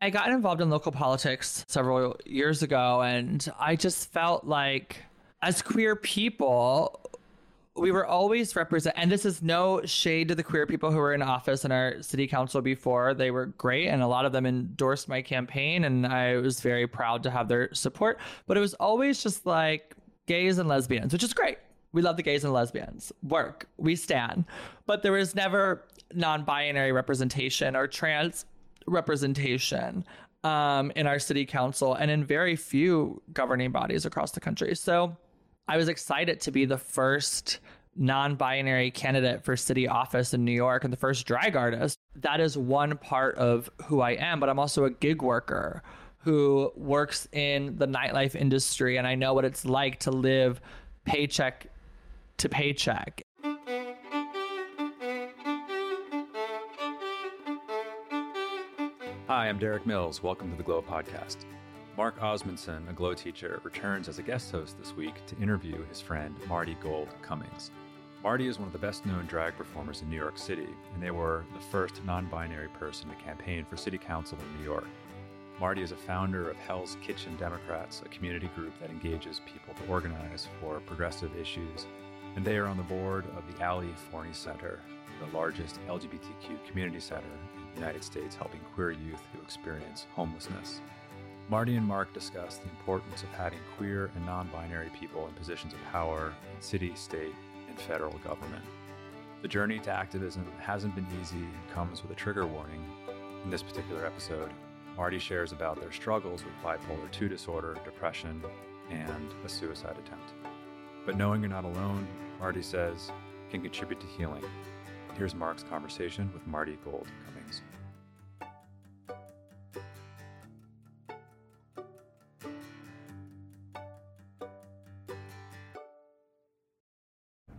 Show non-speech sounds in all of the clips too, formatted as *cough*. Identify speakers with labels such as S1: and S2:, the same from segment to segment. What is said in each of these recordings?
S1: I got involved in local politics several years ago, and I just felt like, as queer people, we were always represent and this is no shade to the queer people who were in office in our city council before. They were great and a lot of them endorsed my campaign and i was very proud to have their support. But it was always just like gays and lesbians which is great. We love the gays and lesbians. Work. We stand. But there was never non-binary representation or trans representation um, in our city council and in very few governing bodies across the country so I was excited to be the first non binary candidate for city office in New York and the first drag artist. That is one part of who I am, but I'm also a gig worker who works in the nightlife industry and I know what it's like to live paycheck to paycheck.
S2: Hi, I'm Derik Mills. Welcome to the Glo Podcast. Mark Osmundsen, a Glo teacher, returns as a guest host this week to interview his friend Marti Gould Cummings. Marti is one of the best known drag performers in New York City, and they were the first non binary person to campaign for city council in New York. Marti is a founder of Hell's Kitchen Democrats, a community group that engages people to organize for progressive issues, and they are on the board of the Ali Forney Center, the largest LGBTQ community center United States, helping queer youth who experience homelessness. Marti and Mark discuss the importance of having queer and non binary people in positions of power in city, state, and federal government. The journey to activism hasn't been easy and comes with a trigger warning. In this particular episode, Marti shares about their struggles with bipolar 2 disorder, depression, and a suicide attempt. But knowing you're not alone, Marti says, can contribute to healing. Here's Mark's conversation with Marti Gould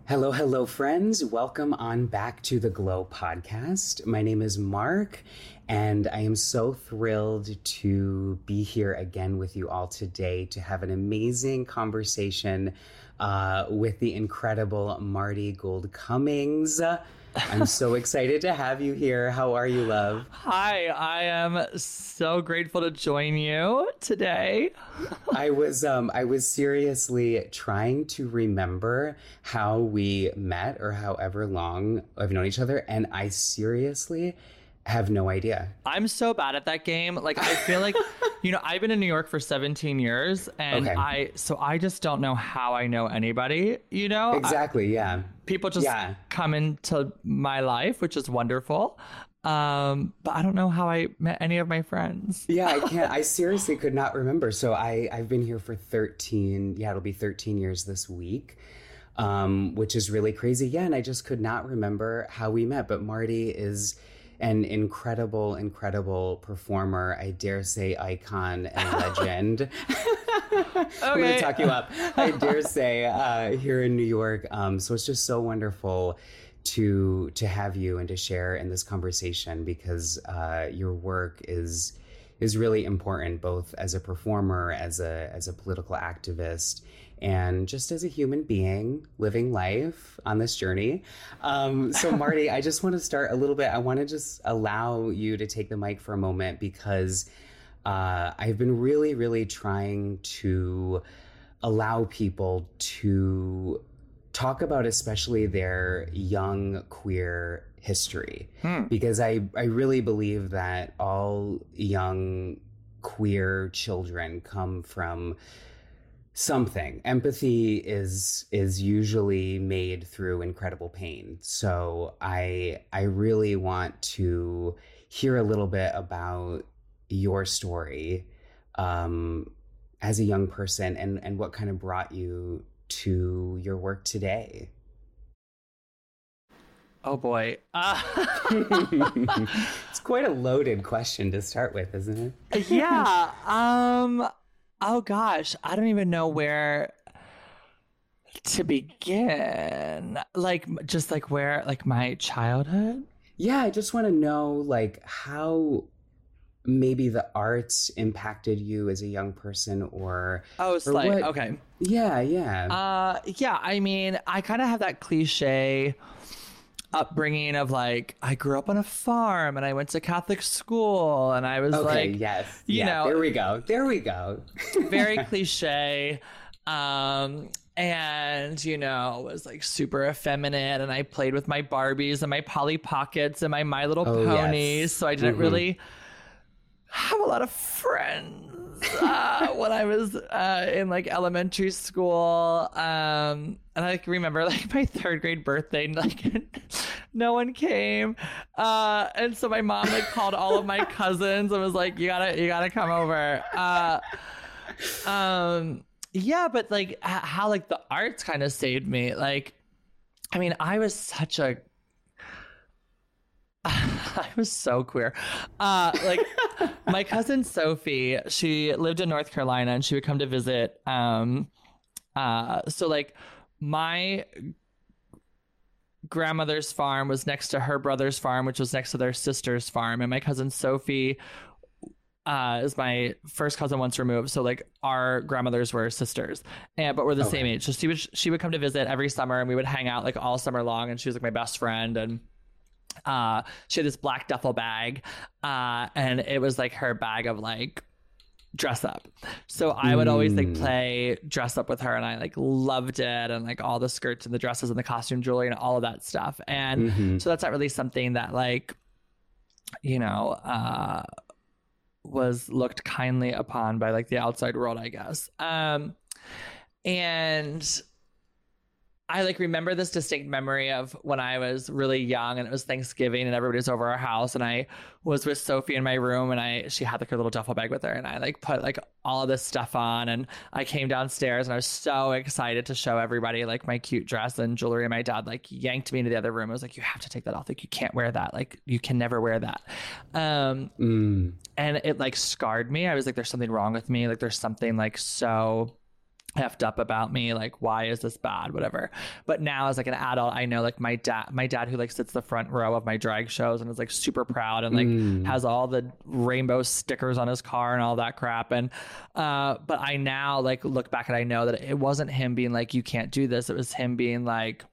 S3: Hello, hello, friends. Welcome on back to the Glo podcast. My name is Mark, and I am so thrilled to be here again with you all today to have an amazing conversation uh, with the incredible Marti Gould Cummings. I'm so excited to have you here. How are you, love?
S1: Hi, I am so grateful to join you today.
S3: I was um I was seriously trying to remember how we met or however long I've known each other and I seriously have no idea.
S1: I'm so bad at that game. Like I feel like *laughs* you know, I've been in New York for 17 years and
S3: Okay.
S1: I so I just don't know how I know anybody, you know? I-
S3: Exactly, yeah.
S1: people just
S3: Yeah.
S1: come into my life, which is wonderful. Um, but I don't know how I met any of my friends.
S3: Yeah, I *laughs* can't I seriously could not remember. So I I've been here for 13, yeah, it'll be 13 years this week. Um, which is really crazy. Yeah, and I just could not remember how we met, but Marti is an incredible, incredible performer. I dare say icon and *laughs* legend. *laughs* I'm going to talk you up. I dare *laughs* say uh, here in New York. Um, so it's just so wonderful to to have you and to share in this conversation because uh, your work is is really important both as a performer, as a as a political activist, and just as a human being living life on this journey. Um, so, *laughs* Marti, I just want to start a little bit. I want to just allow you to take the mic for a moment because uh, I've been really, really trying to allow people to talk about, especially their young queer history
S1: Hmm.
S3: because I, I really believe that all young queer children come from something empathy is is usually made through incredible pain so i i really want to hear a little bit about your story um as a young person and and what kind of brought you to your work today
S1: Oh boy. Uh, *laughs* *laughs*
S3: it's quite a loaded question to start with, isn't it?
S1: yeah. Um. Oh gosh, I don't even know where to begin. Like, just like where, like my childhood.
S3: Yeah, I just want to know like how maybe the arts impacted you as a young person or
S1: Oh,
S3: Or
S1: like
S3: what-
S1: okay.
S3: yeah, yeah.
S1: Uh, yeah. I mean, I kind of have that cliche upbringing of like I grew up on a farm and I went to Catholic school and I was
S3: Okay,
S1: like
S3: yes.
S1: you
S3: yeah,
S1: know-
S3: there we go. There we go. *laughs*
S1: very *laughs* cliche um and you know was like super effeminate and i played with my barbies and my polly pockets and my my little
S3: Oh, yes.
S1: ponies so i didn't
S3: Mhm.
S1: really have a lot of friends uh, when i was uh, in like elementary school um and i like remember like *laughs* my third grade birthday like *laughs* no one came. Uh and so my mom like called all of my cousins and was like you gotta you gotta come over. Uh um yeah but like how like the arts kind of saved me. Like i mean i was such a *laughs* I was so queer. Uh, like *laughs* my cousin Sophie, she lived in North Carolina and she would come to visit. Um, uh, so like my grandmother's farm was next to her brother's farm, which was next to their sister's farm, and my cousin Sophie uh, is my first cousin once removed. So like our grandmothers were sisters, and but we're the same age. So she would she would come to visit every summer, and we would hang out like all summer long. And she was like my best friend, and uh, she had this black duffel bag, uh, and it was like her bag of like dress up. So I would always like
S3: Mm.
S1: play dress up with her, and I like loved it, and like all the skirts and the dresses and the costume jewelry and all of that stuff. And
S3: Mhm.
S1: so that's not really something that like you know uh was looked kindly upon by like the outside world i guess um and I like remember this distinct memory of when I was really young and it was Thanksgiving and everybody was over our house and I was with Sophie in my room and I she had like her little duffel bag with her and I like put like all of this stuff on and I came downstairs and I was so excited to show everybody like my cute dress and jewelry and my dad like yanked me into the other room. I was like, You have to take that off. Like you can't wear that. Like you can never wear that. Um
S3: Mm.
S1: and it like scarred me. I was like, there's something wrong with me. Like there's something like so effed up about me. Like, why is this bad? Whatever. But now as like an adult, I know like my dad, my dad who like sits the front row of my drag shows and is like super proud and like
S3: Mm.
S1: has all the rainbow stickers on his car and all that crap. And uh, but I now like look back and I know that it wasn't him being like, you can't do this. It was him being like,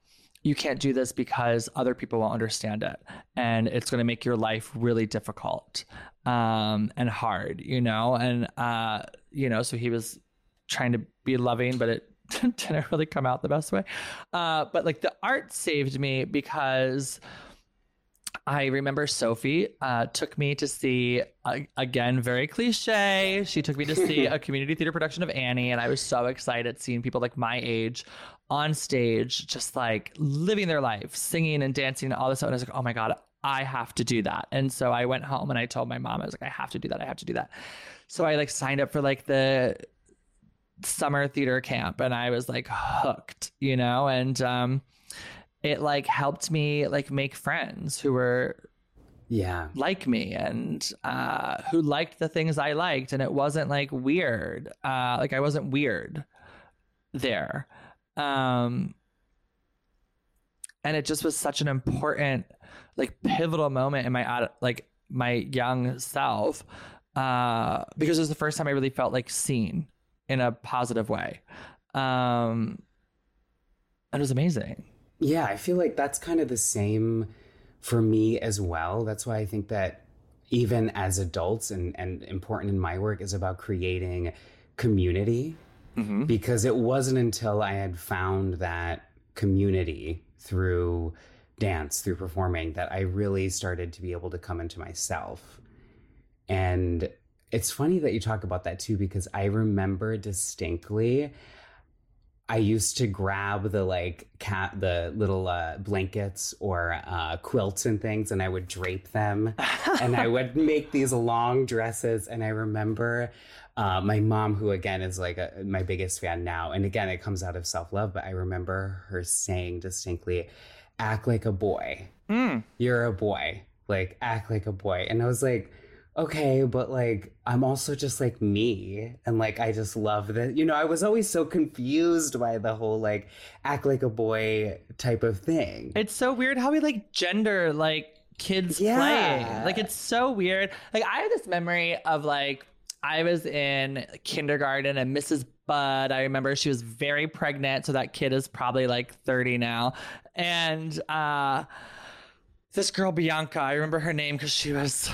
S1: you can't do this because other people won't understand it and it's going to make your life really difficult um and hard you know and uh you know so he was trying to be loving but it *laughs* didn't really come out the best way uh but like the art saved me because I remember Sophie uh, took me to see, uh, again, very cliche. She took me to see *laughs* a community theater production of Annie, and I was so excited seeing people like my age on stage, just like living their life, singing and dancing and all this stuff. And I was like, oh my God, I have to do that. And so I went home and I told my mom, I was like, I have to do that. I have to do that. So I like signed up for like the summer theater camp and I was like hooked, you know, and um it like helped me like make friends who were
S3: Yeah.
S1: like me and uh who liked the things I liked and it wasn't like weird. Uh like I wasn't weird there. Um and it just was such an important like pivotal moment in my ad- like my young self uh because it was the first time I really felt like seen in a positive way. Um and it was amazing.
S3: Yeah, I feel like that's kind of the same for me as well. That's why I think that even as adults and, and important in my work is about creating community
S1: Mm-hmm.
S3: because it wasn't until I had found that community through dance, through performing, that I really started to be able to come into myself. And it's funny that you talk about that too, because I remember distinctly. I used to grab the like cat, the little uh, blankets or uh, quilts and things, and I would drape them, and I would *laughs* make these long dresses. And I remember uh, my mom, who again is like a, my biggest fan now, and again it comes out of self love, but I remember her saying distinctly, "Act like a boy.
S1: Mm.
S3: You're a boy. Like act like a boy." And I was like okay, but like I'm also just like me. And like I just love that. You know, I was always so confused by the whole like act like a boy type of thing.
S1: It's so weird how we like gender like kids
S3: Yeah.
S1: playing. Like it's so weird. Like I have this memory of like I was in kindergarten and Mrs. Bud, I remember she was very pregnant, so that kid is probably like 30 now. And uh this girl Bianca. I remember her name because she was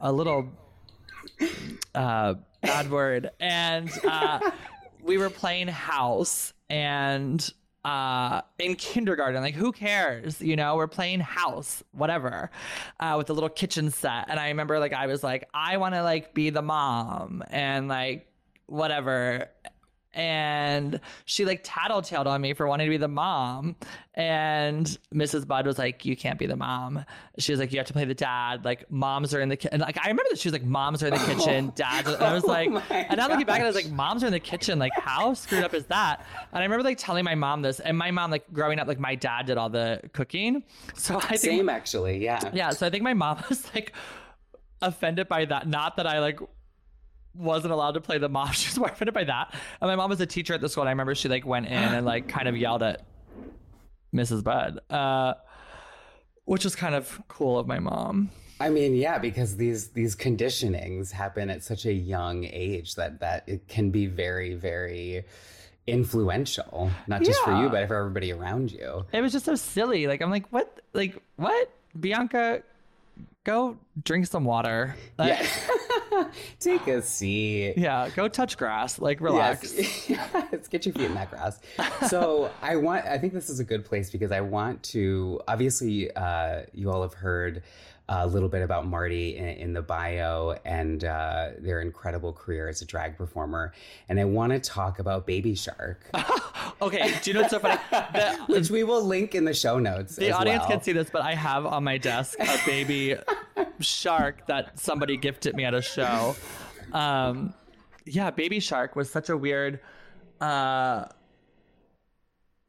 S1: a little uh, bad word, and uh, we were playing house and uh in kindergarten like who cares? You know we're playing house whatever uh with a little kitchen set. And i remember like i was like i want to like be the mom and like whatever and she like tattletaled on me for wanting to be the mom. And Mrs. Budd was like, "You can't be the mom." She was like, "You have to play the dad." Like moms are in the kitchen. And like I remember that she was like, "Moms are in the oh kitchen, oh, dads." And I was like, *laughs* oh and now looking back, and I was like, "Moms are in the kitchen. Like how screwed up is that?" And I remember like telling my mom this, and my mom like growing up, like my dad did all the cooking. So I think,
S3: same actually, yeah,
S1: yeah. So I think my mom *laughs* was like offended by that. Not that I like wasn't allowed to play the mom. *laughs* She was more offended by that. And my mom was a teacher at the school. And I remember she like went in and like kind of yelled at Mrs. Budd, uh, which was kind of cool of my mom.
S3: I mean, yeah, because these these conditionings happen at such a young age that that it can be very very influential, not just yeah. for you, but for everybody around you.
S1: It was just so silly. Like I'm like, what? Like what? Bianca, go drink some water. Like,
S3: yeah. *laughs* *laughs* *laughs* Take a seat.
S1: Yeah, go touch grass. Like relax.
S3: Yes. *laughs* Let's get your feet in that grass. So I want. I think this is a good place because I want to. Obviously, uh, you all have heard a little bit about Marti in, in the bio and uh, their incredible career as a drag performer. And I want to talk about Baby Shark. *laughs*
S1: okay, do you know what's so funny?
S3: The, Which we will link in the show notes.
S1: The audience
S3: well.
S1: can see this, but I have on my desk a baby shark that somebody gifted me at a show. Um, yeah, Baby Shark was such a weird. Uh,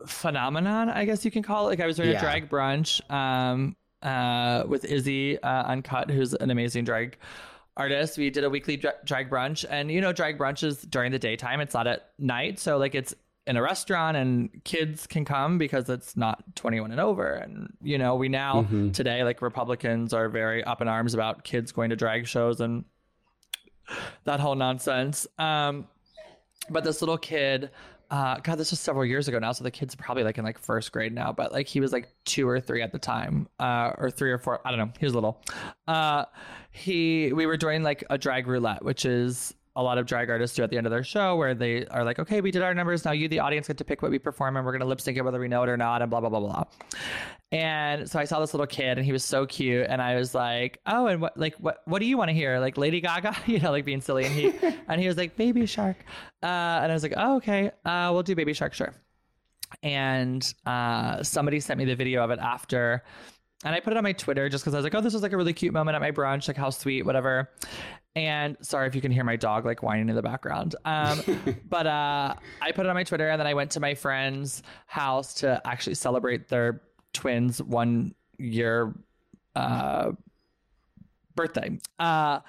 S1: phenomenon, I guess you can call it. Like I was doing yeah. a drag brunch um, uh, with Izzy uh, Uncut, who's an amazing drag artist. We did a weekly drag brunch, and you know, drag brunch is during the daytime. It's not at night, so like it's in a restaurant, and kids can come because it's not 21 and over. And you know, we now mm-hmm. today like Republicans are very up in arms about kids going to drag shows and that whole nonsense. Um, but this little kid uh, God, this was several years ago now, so the kid's probably like in like first grade now. But like he was like two or three at the time, uh, or three or four. I don't know. He was little. Uh, he we were doing like a drag roulette, which is a lot of drag artists do at the end of their show, where they are like, okay, we did our numbers. Now you, the audience, get to pick what we perform, and we're gonna lip sync it whether we know it or not, and blah blah blah blah. And so I saw this little kid, and he was so cute, and I was like, "Oh, and what, like, what, what do you want to hear? Like Lady Gaga, *laughs* you know, like being silly." And he, *laughs* and he was like, "Baby Shark," uh, and I was like, "Oh, okay, uh, we'll do Baby Shark, sure." And uh, somebody sent me the video of it after, and I put it on my Twitter just because I was like, "Oh, this was like a really cute moment at my brunch, like how sweet, whatever." And sorry if you can hear my dog like whining in the background. Um, *laughs* but uh, I put it on my Twitter, and then I went to my friend's house to actually celebrate their twins one year uh, birthday. Uh,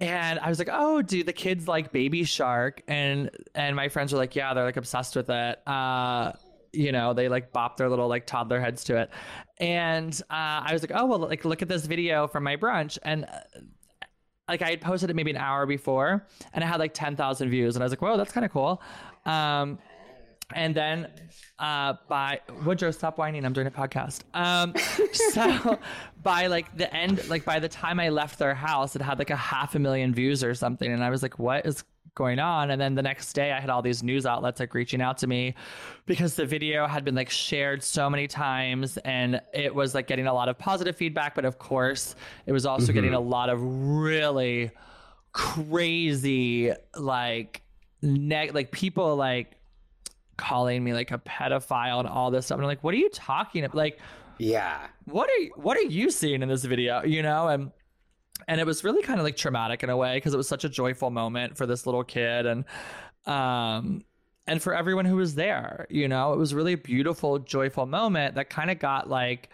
S1: and I was like, "Oh, do the kids like Baby Shark?" And and my friends were like, "Yeah, they're like obsessed with it." Uh, you know, they like bop their little like toddler heads to it. And uh, I was like, "Oh, well, like look at this video from my brunch." And uh, like I had posted it maybe an hour before, and it had like ten thousand views, and I was like, "Whoa, that's kind of cool." Um, and then uh, by Woodrow, stop whining. I'm doing a podcast. Um, *laughs* so by like the end, like by the time I left their house, it had like a half a million views or something, and I was like, "What is going on?" And then the next day, I had all these news outlets like reaching out to me because the video had been like shared so many times, and it was like getting a lot of positive feedback. But of course, it was also mm-hmm. getting a lot of really crazy like neg like people like calling me like a pedophile and all this stuff. And I'm like, what are you talking about? Like,
S3: yeah,
S1: what are you, what are you seeing in this video? You know, and and it was really kind of like traumatic in a way because it was such a joyful moment for this little kid and um and for everyone who was there. You know, it was really a beautiful, joyful moment that kind of got like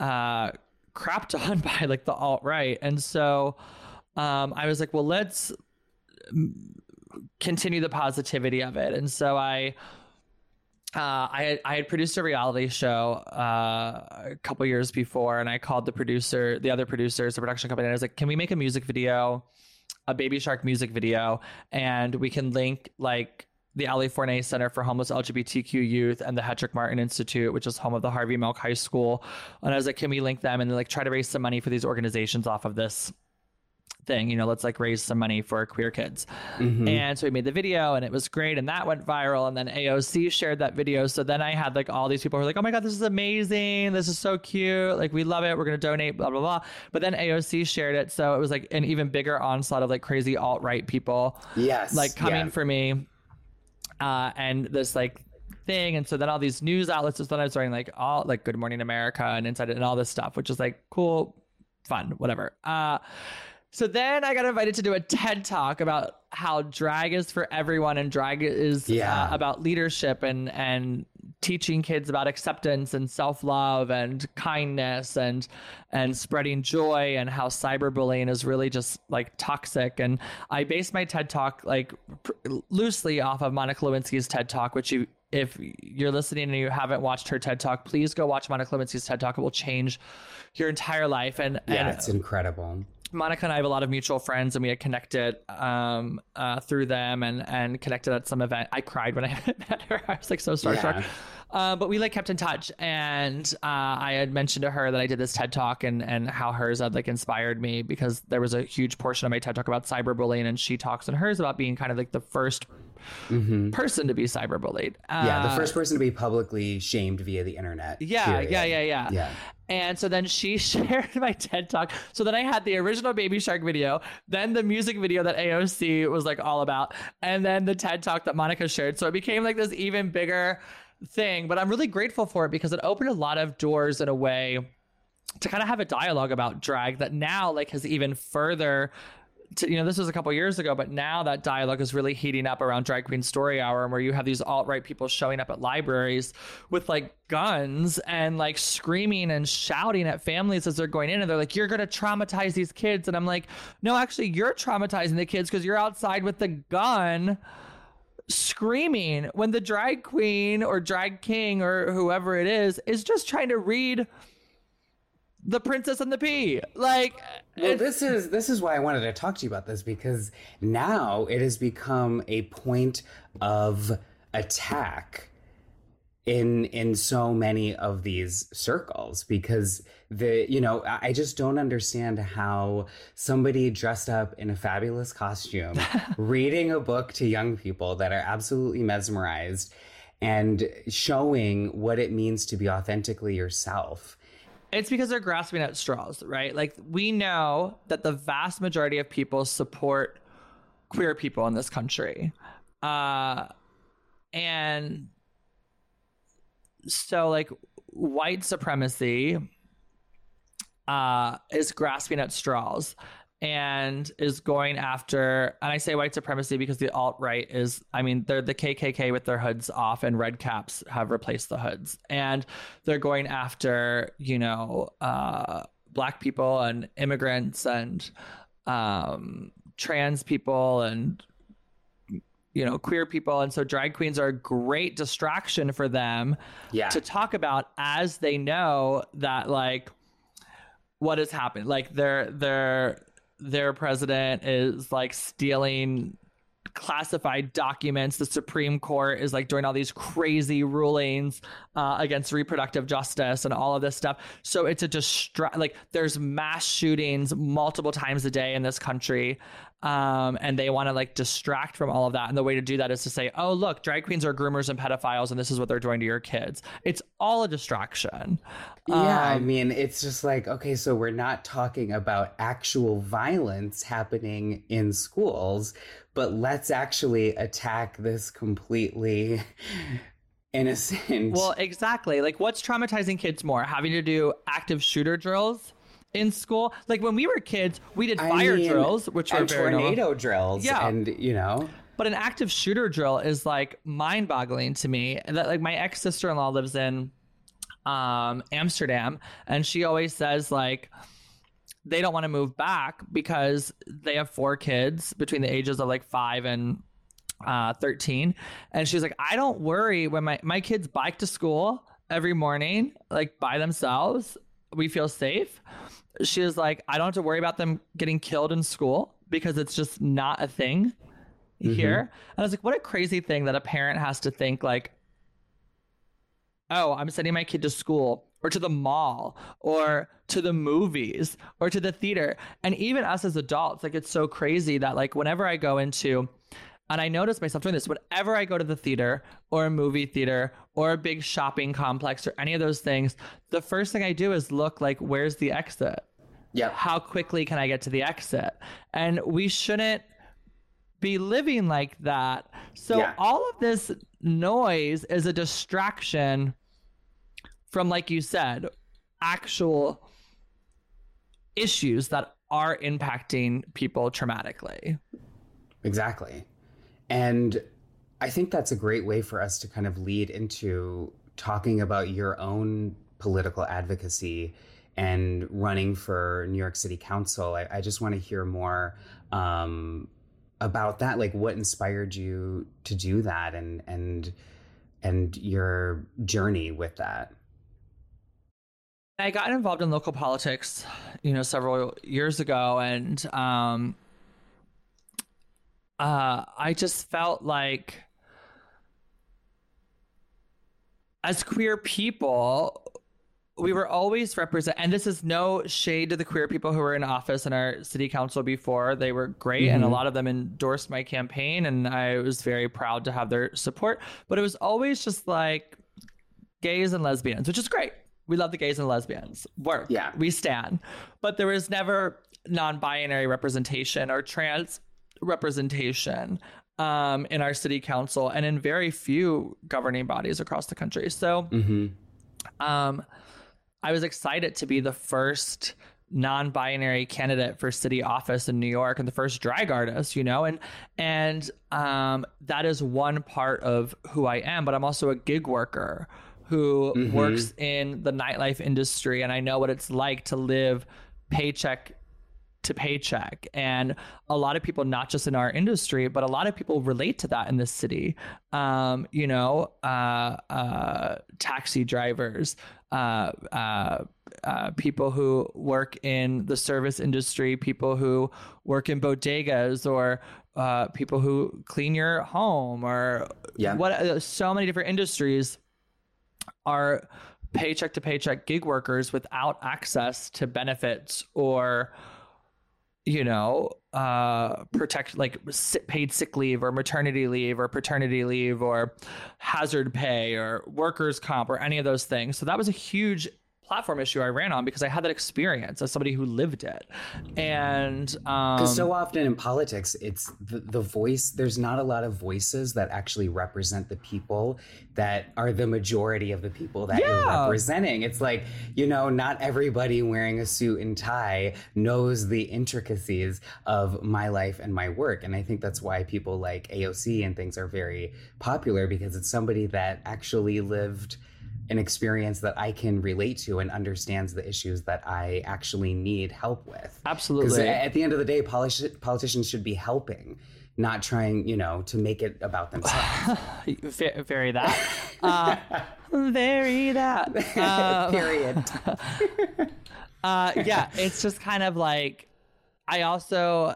S1: uh crapped *laughs* on by like the alt right, and so um I was like, well, let's continue the positivity of it. And so I uh, I had, I had produced a reality show uh, a couple years before, and I called the producer, the other producers, the production company, and I was like, "Can we make a music video, a Baby Shark music video, and we can link like the Ali Forney Center for Homeless LGBTQ Youth and the Hetrick Martin Institute, which is home of the Harvey Milk High School. And I was like, can we link them and like try to raise some money for these organizations off of this thing? You know, let's like raise some money for queer kids.
S3: Mhm.
S1: And so we made the video and it was great and that went viral. And then AOC shared that video. So then I had like all these people who were like, oh my God, this is amazing. This is so cute. Like, we love it. We're going to donate, blah, blah, blah. But then AOC shared it. So it was like an even bigger onslaught of like crazy alt right people
S3: yes,
S1: like coming
S3: yeah.
S1: for me uh and this like thing and so then all these news outlets just then i was starting like all like good morning america and inside and all this stuff which is like cool fun whatever uh so then i got invited to do a ted talk about how drag is for everyone and drag is
S3: Yeah.
S1: uh, about leadership and and teaching kids about acceptance and self-love and kindness and and spreading joy and how cyberbullying is really just like toxic and i based my ted talk like pr- loosely off of monica lewinsky's ted talk which you if you're listening and you haven't watched her ted talk please go watch monica lewinsky's ted talk it will change your entire life and,
S3: Yeah,
S1: and
S3: it's incredible.
S1: Monica and I have a lot of mutual friends, and we had connected um, uh, through them, and and connected at some event. I cried when I *laughs* met her. I was like so starstruck.
S3: Yeah.
S1: Uh, but we like kept in touch, and uh, I had mentioned to her that I did this TED talk, and and how hers had like inspired me because there was a huge portion of my TED talk about cyberbullying, and she talks in hers about being kind of like the 1st person to be cyberbullied.
S3: Mm-hmm. Yeah, the
S1: Uh,
S3: first person to be publicly shamed via the internet.
S1: yeah,
S3: period.
S1: yeah, yeah, yeah.
S3: Yeah.
S1: And so then she *laughs* shared my TED talk. So then I had the original Baby Shark video, then the music video that AOC was like all about, and then the TED talk that Monica shared. So it became like this even bigger thing. But I'm really grateful for it because it opened a lot of doors in a way to kind of have a dialogue about drag that now like has even further to, you know, this was a couple years ago, but now that dialogue is really heating up around Drag Queen Story Hour, and where you have these alt right people showing up at libraries with like guns and like screaming and shouting at families as they're going in, and they're like, "You're to traumatize these kids," and I'm like, "No, actually, you're traumatizing the kids because you're outside with the gun." Screaming when the drag queen or drag king or whoever it is is just trying to read the princess and the pea. Like,
S3: Well, this is this is why I wanted to talk to you about this because now it has become a point of attack in in so many of these circles because the you know I just don't understand how somebody dressed up in a fabulous costume *laughs* reading a book to young people that are absolutely mesmerized and showing what it means to be authentically yourself
S1: It's because they're grasping at straws, right? Like we know that the vast majority of people support queer people in this country. Uh and so like white supremacy uh is grasping at straws and is going after and I say white supremacy because the alt right is I mean they're the KKK with their hoods off and red caps have replaced the hoods. And they're going after you know uh black people and immigrants and um trans people and you know queer people. And so drag queens are a great distraction for them
S3: yeah.
S1: to talk about as they know that like what has happened. Like their their their president is like stealing classified documents. The supreme court is like doing all these crazy rulings uh, against reproductive justice and all of this stuff. So it's a distra like there's mass shootings multiple times a day in this country um, and they want to like distract from all of that and the way to do that is to say oh look drag queens are groomers and pedophiles and this is what they're doing to your kids it's all a distraction
S3: Yeah, I
S1: Um,
S3: mean, it's just like, okay, so we're not talking about actual violence happening in schools, but let's actually attack this completely *laughs* innocent.
S1: Well, exactly. Like, what's traumatizing kids more? Having to do active shooter drills in school? Like, when we were kids, we did
S3: I
S1: fire
S3: mean,
S1: drills, which were
S3: and
S1: very normal.
S3: tornado drills.
S1: Yeah.
S3: And, you know,
S1: But an active shooter drill is like mind boggling to me. That like my ex sister in law lives in um Amsterdam and she always says like they don't want to move back because they have four kids between the ages of like five and uh 13 and she's like i don't worry when my my kids bike to school every morning like by themselves we feel safe she's like i don't have to worry about them getting killed in school because it's just not a thing mm-hmm. here. And I was like, what a crazy thing that a parent has to think like, oh, I'm sending my kid to school or to the mall or to the movies or to the theater. And even us as adults, like it's so crazy that like whenever I go into and I notice myself doing this whenever I go to the theater or a movie theater or a big shopping complex or any of those things, the first thing I do is look like where's the exit?
S3: Yeah.
S1: How quickly can I get to the exit? And we shouldn't be living like that. So
S3: Yeah.
S1: all of this noise is a distraction from like you said, actual issues that are impacting people traumatically.
S3: Exactly. And I think that's a great way for us to kind of lead into talking about your own political advocacy and running for New York City Council. I, I just want to hear more um, about that. Like, what inspired you to do that, and and and your journey with that.
S1: I got involved in local politics, you know, several years ago, and um, uh, I just felt like, as queer people, we were always represent, and this is no shade to the queer people who were in office in our city council before. They were great, and a
S3: Mhm.
S1: lot of them endorsed my campaign, and I was very proud to have their support. But it was always just like gays and lesbians, which is great. We love the gays and lesbians. Work.
S3: Yeah.
S1: We stand. But there was never non binary representation or trans representation um, in our city council and in very few governing bodies across the country. So
S3: Mm-hmm.
S1: um, I was excited to be the first non-binary candidate for city office in New York and the first drag artist, you know, and and um, that is one part of who I am. But I'm also a gig worker who
S3: Mhm.
S1: works in the nightlife industry, and I know what it's like to live paycheck to paycheck. And a lot of people, not just in our industry, but a lot of people relate to that in this city. Um, you know, uh, uh, taxi drivers, uh, uh, uh, people who work in the service industry, people who work in bodegas, or uh, people who clean your home, or
S3: Yeah.
S1: what? So many different industries are paycheck to paycheck gig workers without access to benefits or you know uh protect like paid sick leave or maternity leave or paternity leave or hazard pay or workers comp or any of those things. So that was a huge platform issue i ran on because i had that experience as somebody who lived it and um
S3: so often in politics, it's the, the voice, there's not a lot of voices that actually represent the people that are the majority of the people that you're representing. It's like, you know, not everybody wearing a suit and tie knows the intricacies of my life and my work. And I think that's why people like AOC and things are very popular because it's somebody that actually lived an experience that I can relate to and understands the issues that I actually need help with.
S1: Absolutely
S3: at the end of the day, politi- politicians should be helping, not trying, you know, to make it about themselves. *laughs*
S1: Ve- very that uh *laughs* very that Um,
S3: Period. *laughs*
S1: uh yeah it's just kind of like i also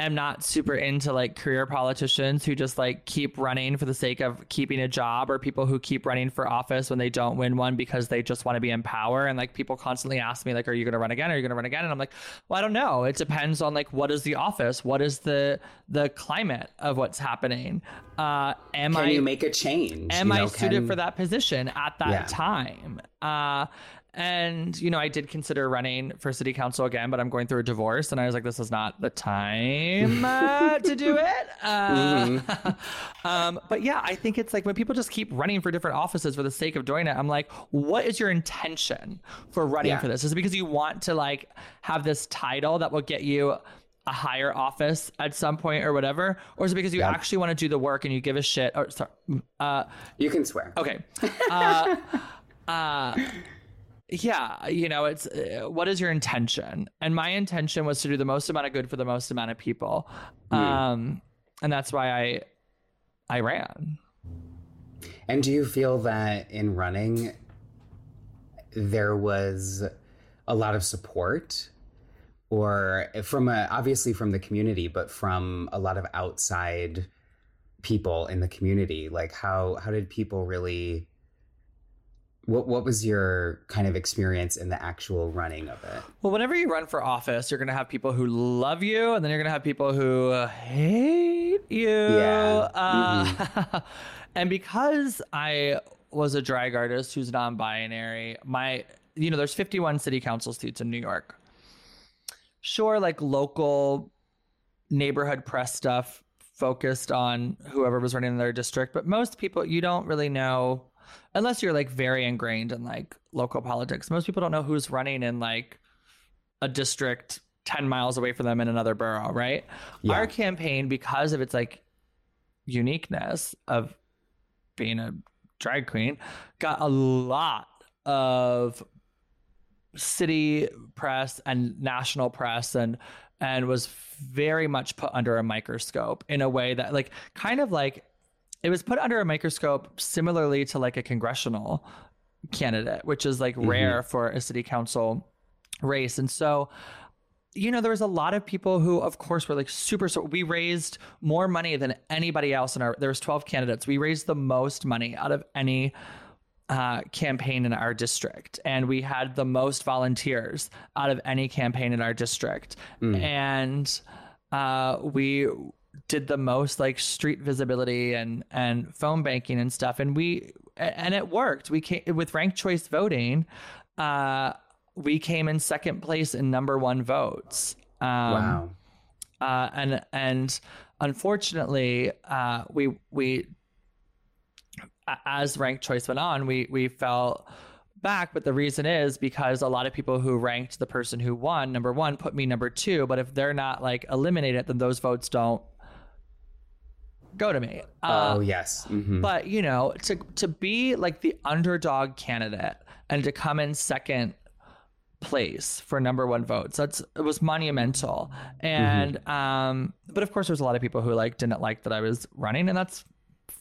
S1: am not super into like career politicians who just like keep running for the sake of keeping a job or people who keep running for office when they don't win one because they just want to be in power and like people constantly ask me like are you going to run again are you going to run again and i'm like well i don't know it depends on like what is the office what is the the climate of what's happening uh am
S3: Can
S1: i
S3: you make a change?
S1: am
S3: You
S1: I suited
S3: can-
S1: for that position at that
S3: Yeah.
S1: time? Uh, and you know, I did consider running for city council again, but I'm going through a divorce, and I was like, this is not the time uh, *laughs* to do it. Uh,
S3: Mm-hmm. *laughs*
S1: um, but yeah, I think it's like when people just keep running for different offices for the sake of doing it. I'm like, what is your intention for running
S3: Yeah.
S1: for this? Is it because you want to like have this title that will get you? A higher office at some point or whatever, or is it because you
S3: Yeah.
S1: actually want to do the work and you give a shit? Or sorry, uh,
S3: You can swear.
S1: Okay. *laughs* Uh, uh, yeah, you know, it's uh, what is your intention? And my intention was to do the most amount of good for the most amount of people. Um, and that's why I I ran.
S3: And do you feel that in running, there was a lot of support? or from a obviously from the community, but from a lot of outside people in the community? Like how how did people really what what was your kind of experience in the actual running of it?
S1: Well, whenever you run for office, you're going to have people who love you, and then you're going to have people who uh, hate you.
S3: Yeah.
S1: Uh,
S3: Mm-hmm. *laughs*
S1: and because I was a drag artist who's non-binary, my you know, there's 51 city council seats in New York. Sure, like local neighborhood press stuff focused on whoever was running in their district, but most people you don't really know unless you're like very ingrained in like local politics. Most people don't know who's running in like a district 10 miles away from them in another borough, right?
S3: Yeah.
S1: Our campaign because of its like uniqueness of being a drag queen got a lot of city press and national press and and was very much put under a microscope in a way that like kind of like it was put under a microscope similarly to like a congressional candidate which is like rare for a city council race. And so you know there was a lot of people who of course were like super so we raised more money than anybody else in our there was 12 candidates. We raised the most money out of any uh, campaign in our district, and we had the most volunteers out of any campaign in our district, and uh, we did the most like street visibility and and phone banking and stuff, and we and it worked. We came with ranked choice voting. Uh, we came in second place in number one votes. Um,
S3: wow.
S1: uh, and and unfortunately, uh, we we as ranked choice went on, we we fell back. But the reason is because a lot of people who ranked the person who won number one put me number two. But if they're not like eliminated, then those votes don't go to me. Uh,
S3: oh yes. Mhm.
S1: but you know, to to be like the underdog candidate and to come in second place for number one votes, that's it was monumental. And um, but of course, there's a lot of people who like didn't like that I was running, and that's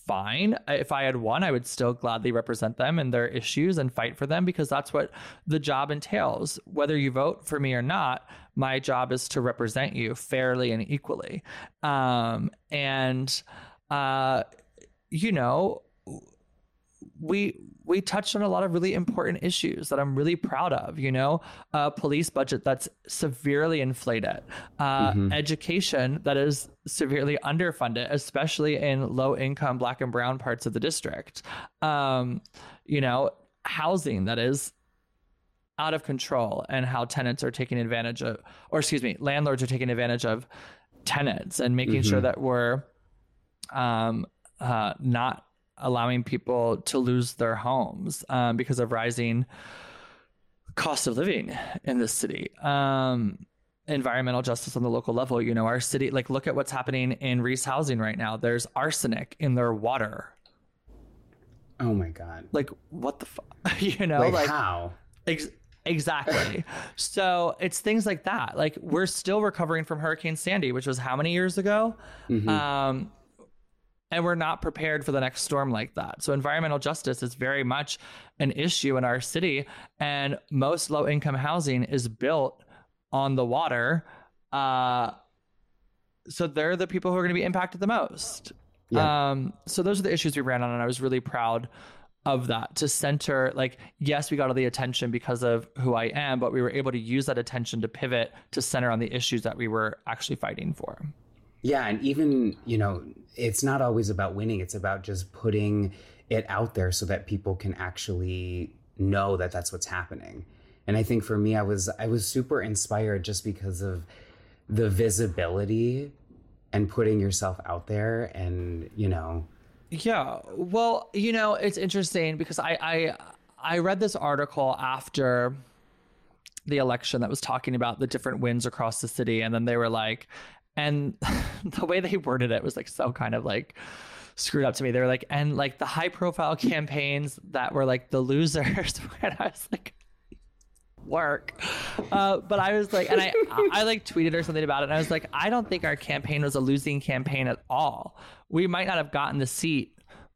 S1: fine. If I had won, I would still gladly represent them and their issues and fight for them because that's what the job entails. Whether you vote for me or not, my job is to represent you fairly and equally. Um, and uh, you know, we we touched on a lot of really important issues that I'm really proud of. You know, a police budget that's severely inflated, uh, education that is severely underfunded, especially in low income Black and Brown parts of the district. Um, you know, housing that is out of control and how tenants are taking advantage of, or excuse me, landlords are taking advantage of tenants and making sure that we're um, uh, not allowing people to lose their homes um, because of rising cost of living in this city. Um, environmental justice on the local level. You know, our city, like, look at what's happening in Riis Housing right now. There's arsenic in their water.
S3: oh my god.
S1: Like, what the fuck? *laughs* you know,
S3: Like,
S1: like
S3: how?
S1: Ex- exactly. so it's things like that. Like we're still recovering from Hurricane Sandy, which was how many years ago? Um, and we're not prepared for the next storm like that. So environmental justice is very much an issue in our city, and most low income housing is built on the water. Uh, so they're the people who are going to be impacted the most.
S3: Yeah.
S1: Um, so those are the issues we ran on, and I was really proud of that to center like yes we got all the attention because of who i am but we were able to use that attention to pivot to center on the issues that we were actually fighting for
S3: Yeah, and even, you know, it's not always about winning, it's about just putting it out there so that people can actually know that that's what's happening. And I think for me I was I was super inspired just because of the visibility and putting yourself out there and, you know,
S1: yeah well you know it's interesting because i i i read this article after the election that was talking about the different wins across the city and then they were like and *laughs* the way they worded it was like so kind of like screwed up to me. They were like and like the high profile *laughs* campaigns that were like the losers *laughs* and i was like work uh, but i was like and i i like tweeted or something about it and i was like i don't think our campaign was a losing campaign at all we might not have gotten the seat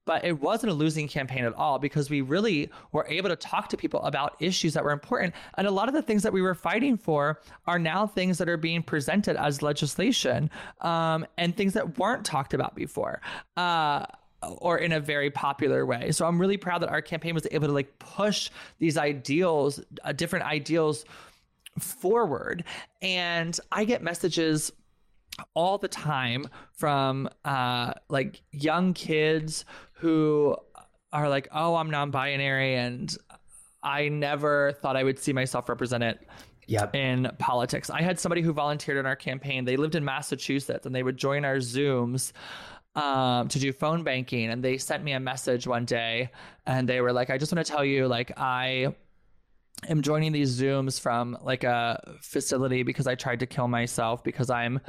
S1: but it wasn't a losing campaign at all because we really were able to talk to people about issues that were important. And a lot of the things that we were fighting for are now things that are being presented as legislation um, and things that weren't talked about before. Uh, or in a very popular way. So I'm really proud that our campaign was able to like push these ideals, uh, different ideals forward. And I get messages all the time from uh, like young kids who are like, oh, I'm non binary and I never thought I would see myself represented
S3: Yep.
S1: in politics. I had somebody who volunteered in our campaign. They lived in Massachusetts and they would join our Zooms um, to do phone banking. And they sent me a message one day and they were like, I just want to tell you, like, I am joining these Zooms from like a facility because I tried to kill myself because I'm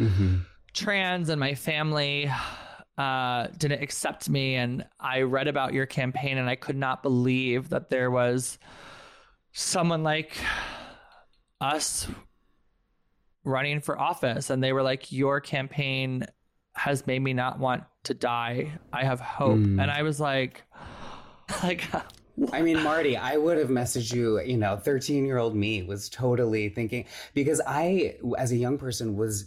S1: trans and my family uh, didn't accept me. And I read about your campaign and I could not believe that there was someone like us running for office. And they were like, Your campaign has made me not want to die. I have hope. Hmm. And I was like, *laughs* like,
S3: I mean, Marti, I would have messaged you, you know, 13 year old me was totally thinking, because I, as a young person, was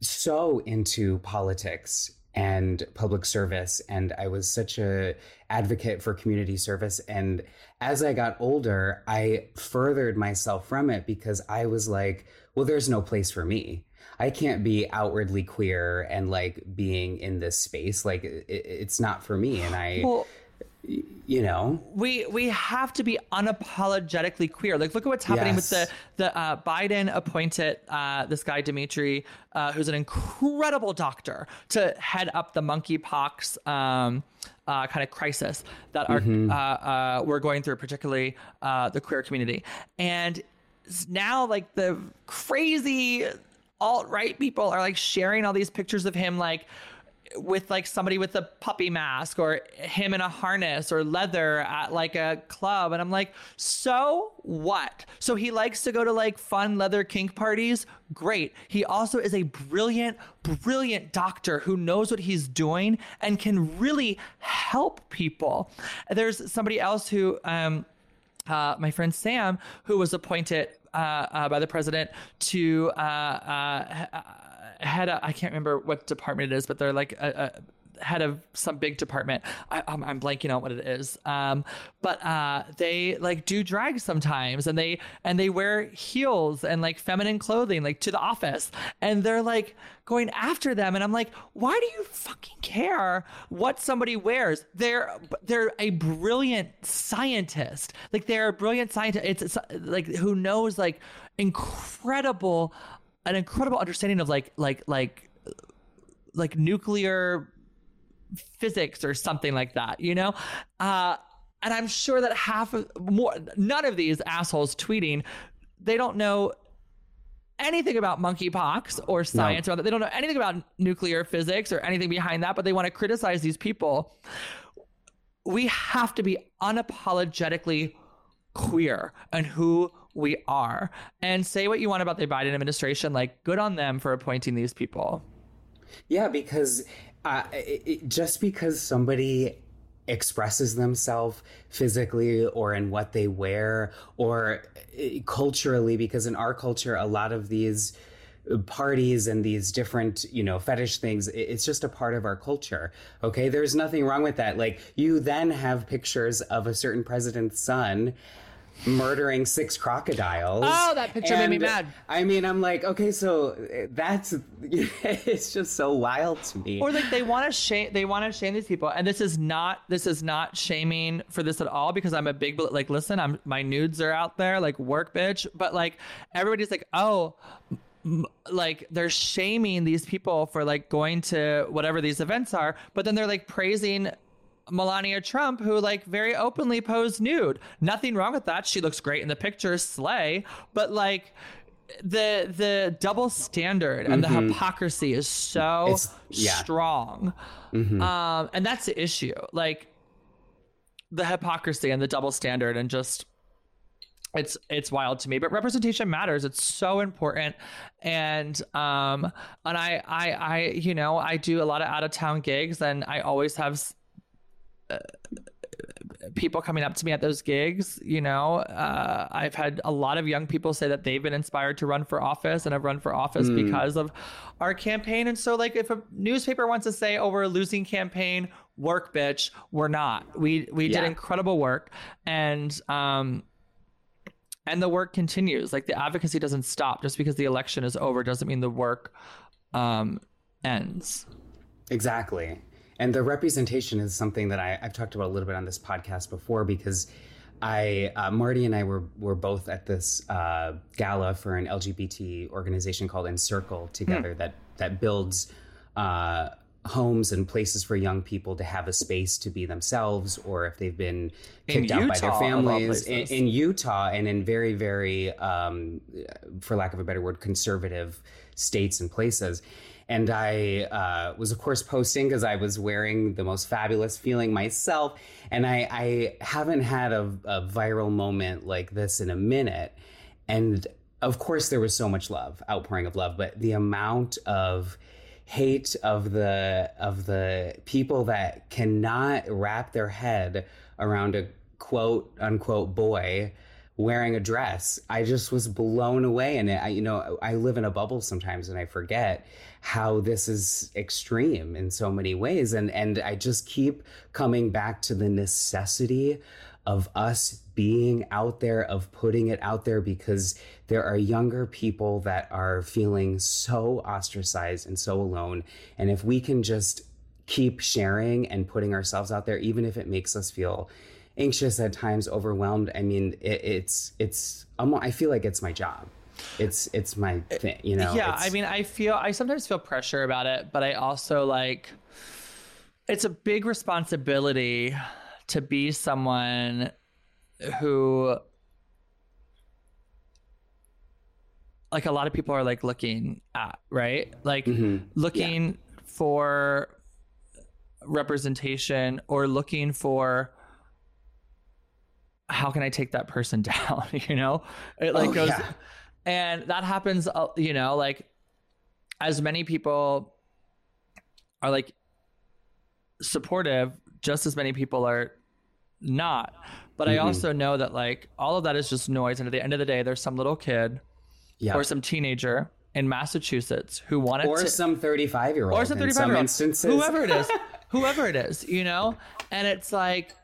S3: so into politics and public service and i was such a advocate for community service and as i got older i furthered myself from it because i was like well there's no place for me i can't be outwardly queer and like being in this space like it, it's not for me and i
S1: well,
S3: you know
S1: we we have to be unapologetically queer. Like, look at what's happening
S3: Yes.
S1: with the the uh, Biden appointed uh, this guy Demetre, uh, who's an incredible doctor, to head up the monkeypox um, uh, kind of crisis that our uh, uh, we're going through, particularly uh, the queer community. And now, like the crazy alt right people are like sharing all these pictures of him, like with like somebody with a puppy mask or him in a harness or leather at like a club. And I'm like so what? So he likes to go to like fun leather kink parties? Great. He also is a brilliant brilliant doctor who knows what he's doing and can really help people. There's somebody else who um uh, my friend Sam, who was appointed uh, uh, by the president to uh, uh, head, a, I can't remember what department it is, but they're like a head of some big department. I, I'm, I'm blanking out what it is. Um, but uh, they like do drag sometimes, and they and they wear heels and like feminine clothing, like to the office, and they're like going after them, and I'm like, why do you fucking care what somebody wears? They're they're a brilliant scientist, like they're a brilliant scientist. It's, it's like who knows like incredible, an incredible understanding of like like like like nuclear physics or something like that, you know? Uh, and I'm sure that half of more, none of these assholes tweeting, they don't know anything about monkeypox or science or that. they don't know anything about nuclear physics or anything behind that, but they want to criticize these people. We have to be unapologetically queer and who we are and say what you want about the Biden administration. Like, good on them for appointing these people.
S3: Yeah, because it, just because somebody expresses themselves physically or in what they wear or uh, culturally, because in our culture, a lot of these parties and these different you know fetish things it's just a part of our culture okay? There's nothing wrong with that. Like you then have pictures of a certain president's son murdering six crocodiles.
S1: Oh, that picture made me mad.
S3: i mean i'm like okay so uh, that's *laughs* it's just so wild to me.
S1: Or like they want to shame they want to shame these people. And this is not this is not shaming for this at all because i'm a big bel- like listen i'm my nudes are out there like work bitch. But like everybody's like oh like they're shaming these people for like going to whatever these events are. But then they're like praising Melania Trump, who like very openly posed nude. Nothing wrong with that. She looks great in the picture, slay. But like the the double standard and the hypocrisy is so
S3: Mm-hmm. Yeah. Mm-hmm.
S1: strong. Um, and that's the issue. Like the hypocrisy and the double standard and just it's it's wild to me but representation matters it's so important and um and i i i you know i do a lot of out of town gigs and i always have uh, people coming up to me at those gigs. You know, uh, I've had a lot of young people say that they've been inspired to run for office and have run for office mm. because of our campaign. And so, like, if a newspaper wants to say, "Oh, we're a losing campaign," work, bitch, we're not. We we yeah. did incredible work, and um, and the work continues. Like the advocacy doesn't stop just because the election is over. Doesn't mean the work um, ends.
S3: Exactly. And the representation is something that I, have talked about a little bit on this podcast before because I uh, Marti and I were were both at this uh, gala for an LGBT organization called Encircle together mm. that that builds uh, homes and places for young people to have a space to be themselves, or if they've been kicked out by their families in, in, Utah and in very very, um, for lack of a better word, conservative states and places. And I uh, was, of course, posting because I was wearing the most fabulous feeling myself. And I, I haven't had a, a viral moment like this in a minute. And of course, there was so much love, outpouring of love, but the amount of hate of the of the people that cannot wrap their head around a quote unquote boy wearing a dress. I just was blown away and I, you know i live in a bubble sometimes and i forget how this is extreme in so many ways. And and I just keep coming back to the necessity of us being out there of putting it out there because there are younger people that are feeling so ostracized and so alone. And if we can just keep sharing and putting ourselves out there even if it makes us feel anxious at times overwhelmed i mean it, it's it's i feel like it's my job it's it's my thing, you know.
S1: Yeah, I mean, I feel I sometimes feel pressure about it, but I also like it's a big responsibility to be someone who like a lot of people are like looking at, right? Like mm-hmm. looking yeah. for representation or looking for how can I take that person *laughs* down, *laughs* you know? It like oh, goes yeah and that happens uh, you know like as many people are like supportive just as many people are not but mm-hmm. i also know that like all of that is just noise and at the end of the day there's some little kid yeah. or some teenager in massachusetts who wanted
S3: or
S1: to,
S3: some 35 year old or some 35 year old instances
S1: whoever it is *laughs* whoever it is you know and it's like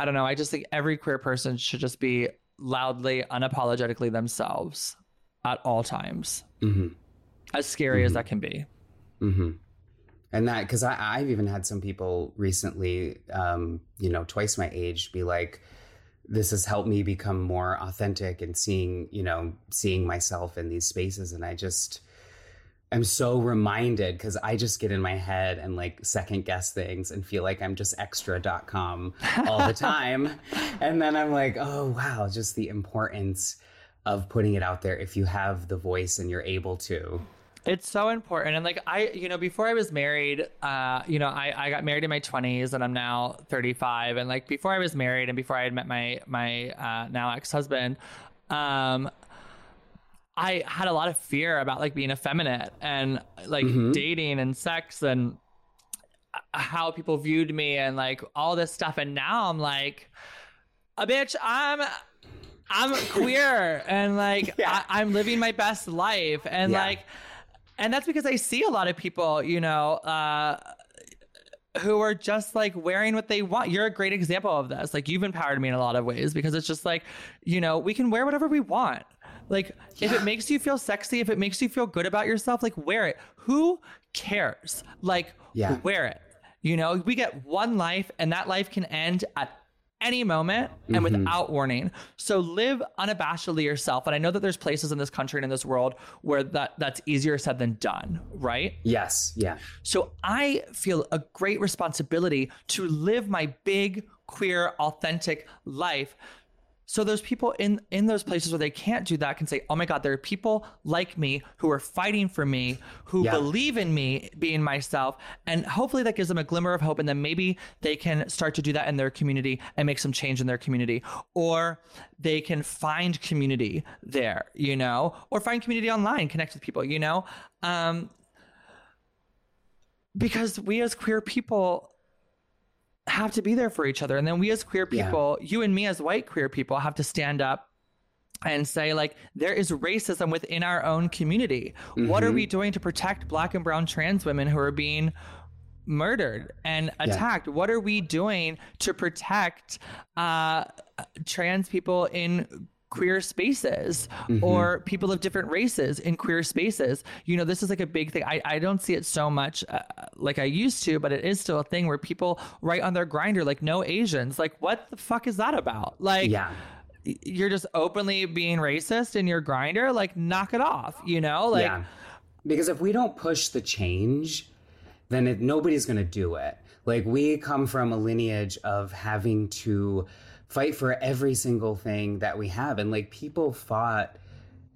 S1: i don't know i just think every queer person should just be loudly, unapologetically themselves at all times. Mm-hmm. As scary mm-hmm. as that can be.
S3: Mm-hmm. And that, because I've even had some people recently, um, you know, twice my age, be like, this has helped me become more authentic and seeing, you know, seeing myself in these spaces. And I just, I'm so reminded because I just get in my head and like second guess things and feel like I'm just extra.com all the time. *laughs* and then I'm like, oh, wow, just the importance of putting it out there if you have the voice and you're able to.
S1: It's so important. And like, I, you know, before I was married, uh, you know, I, I got married in my 20s and I'm now 35. And like, before I was married and before I had met my, my uh, now ex husband, um, I had a lot of fear about like being effeminate and like mm-hmm. dating and sex and how people viewed me and like all this stuff. And now I'm like, a bitch, I'm I'm *laughs* queer and like yeah. I, am living my best life and yeah. like and that's because I see a lot of people, you know, uh who are just like wearing what they want. You're a great example of this. Like you've empowered me in a lot of ways because it's just like, you know, we can wear whatever we want. Like, yeah. if it makes you feel sexy, if it makes you feel good about yourself, like wear it. Who cares? Like, yeah. wear it. You know, we get one life and that life can end at any moment and mm-hmm. without warning. So live unabashedly yourself. And I know that there's places in this country and in this world where that that's easier said than done, right?
S3: Yes, yeah.
S1: So I feel a great responsibility to live my big queer authentic life so those people in in those places where they can't do that can say, "Oh my God, there are people like me who are fighting for me, who yeah. believe in me being myself," and hopefully that gives them a glimmer of hope, and then maybe they can start to do that in their community and make some change in their community, or they can find community there, you know, or find community online, connect with people, you know, um, because we as queer people have to be there for each other. And then we as queer
S3: Yeah.
S1: people, you and me as white queer people, have to stand up and say like there is racism within our own community. What are we doing to protect black and brown trans women who are being murdered and attacked? What are we doing to protect uh, trans people in queer spaces or people of different races in queer spaces? You know, this is like a big thing. I, I don't see it so much uh, like I used to, but it is still a thing where people write on their Grindr like no Asians. Like, what the fuck is that about? Like,
S3: Yeah.
S1: you're just openly being racist in your Grindr like knock it off you know like
S3: yeah. Because if we don't push the change, then it, nobody's going to do it. Like we come from a lineage of having to fight for every single thing that we have. And like people fought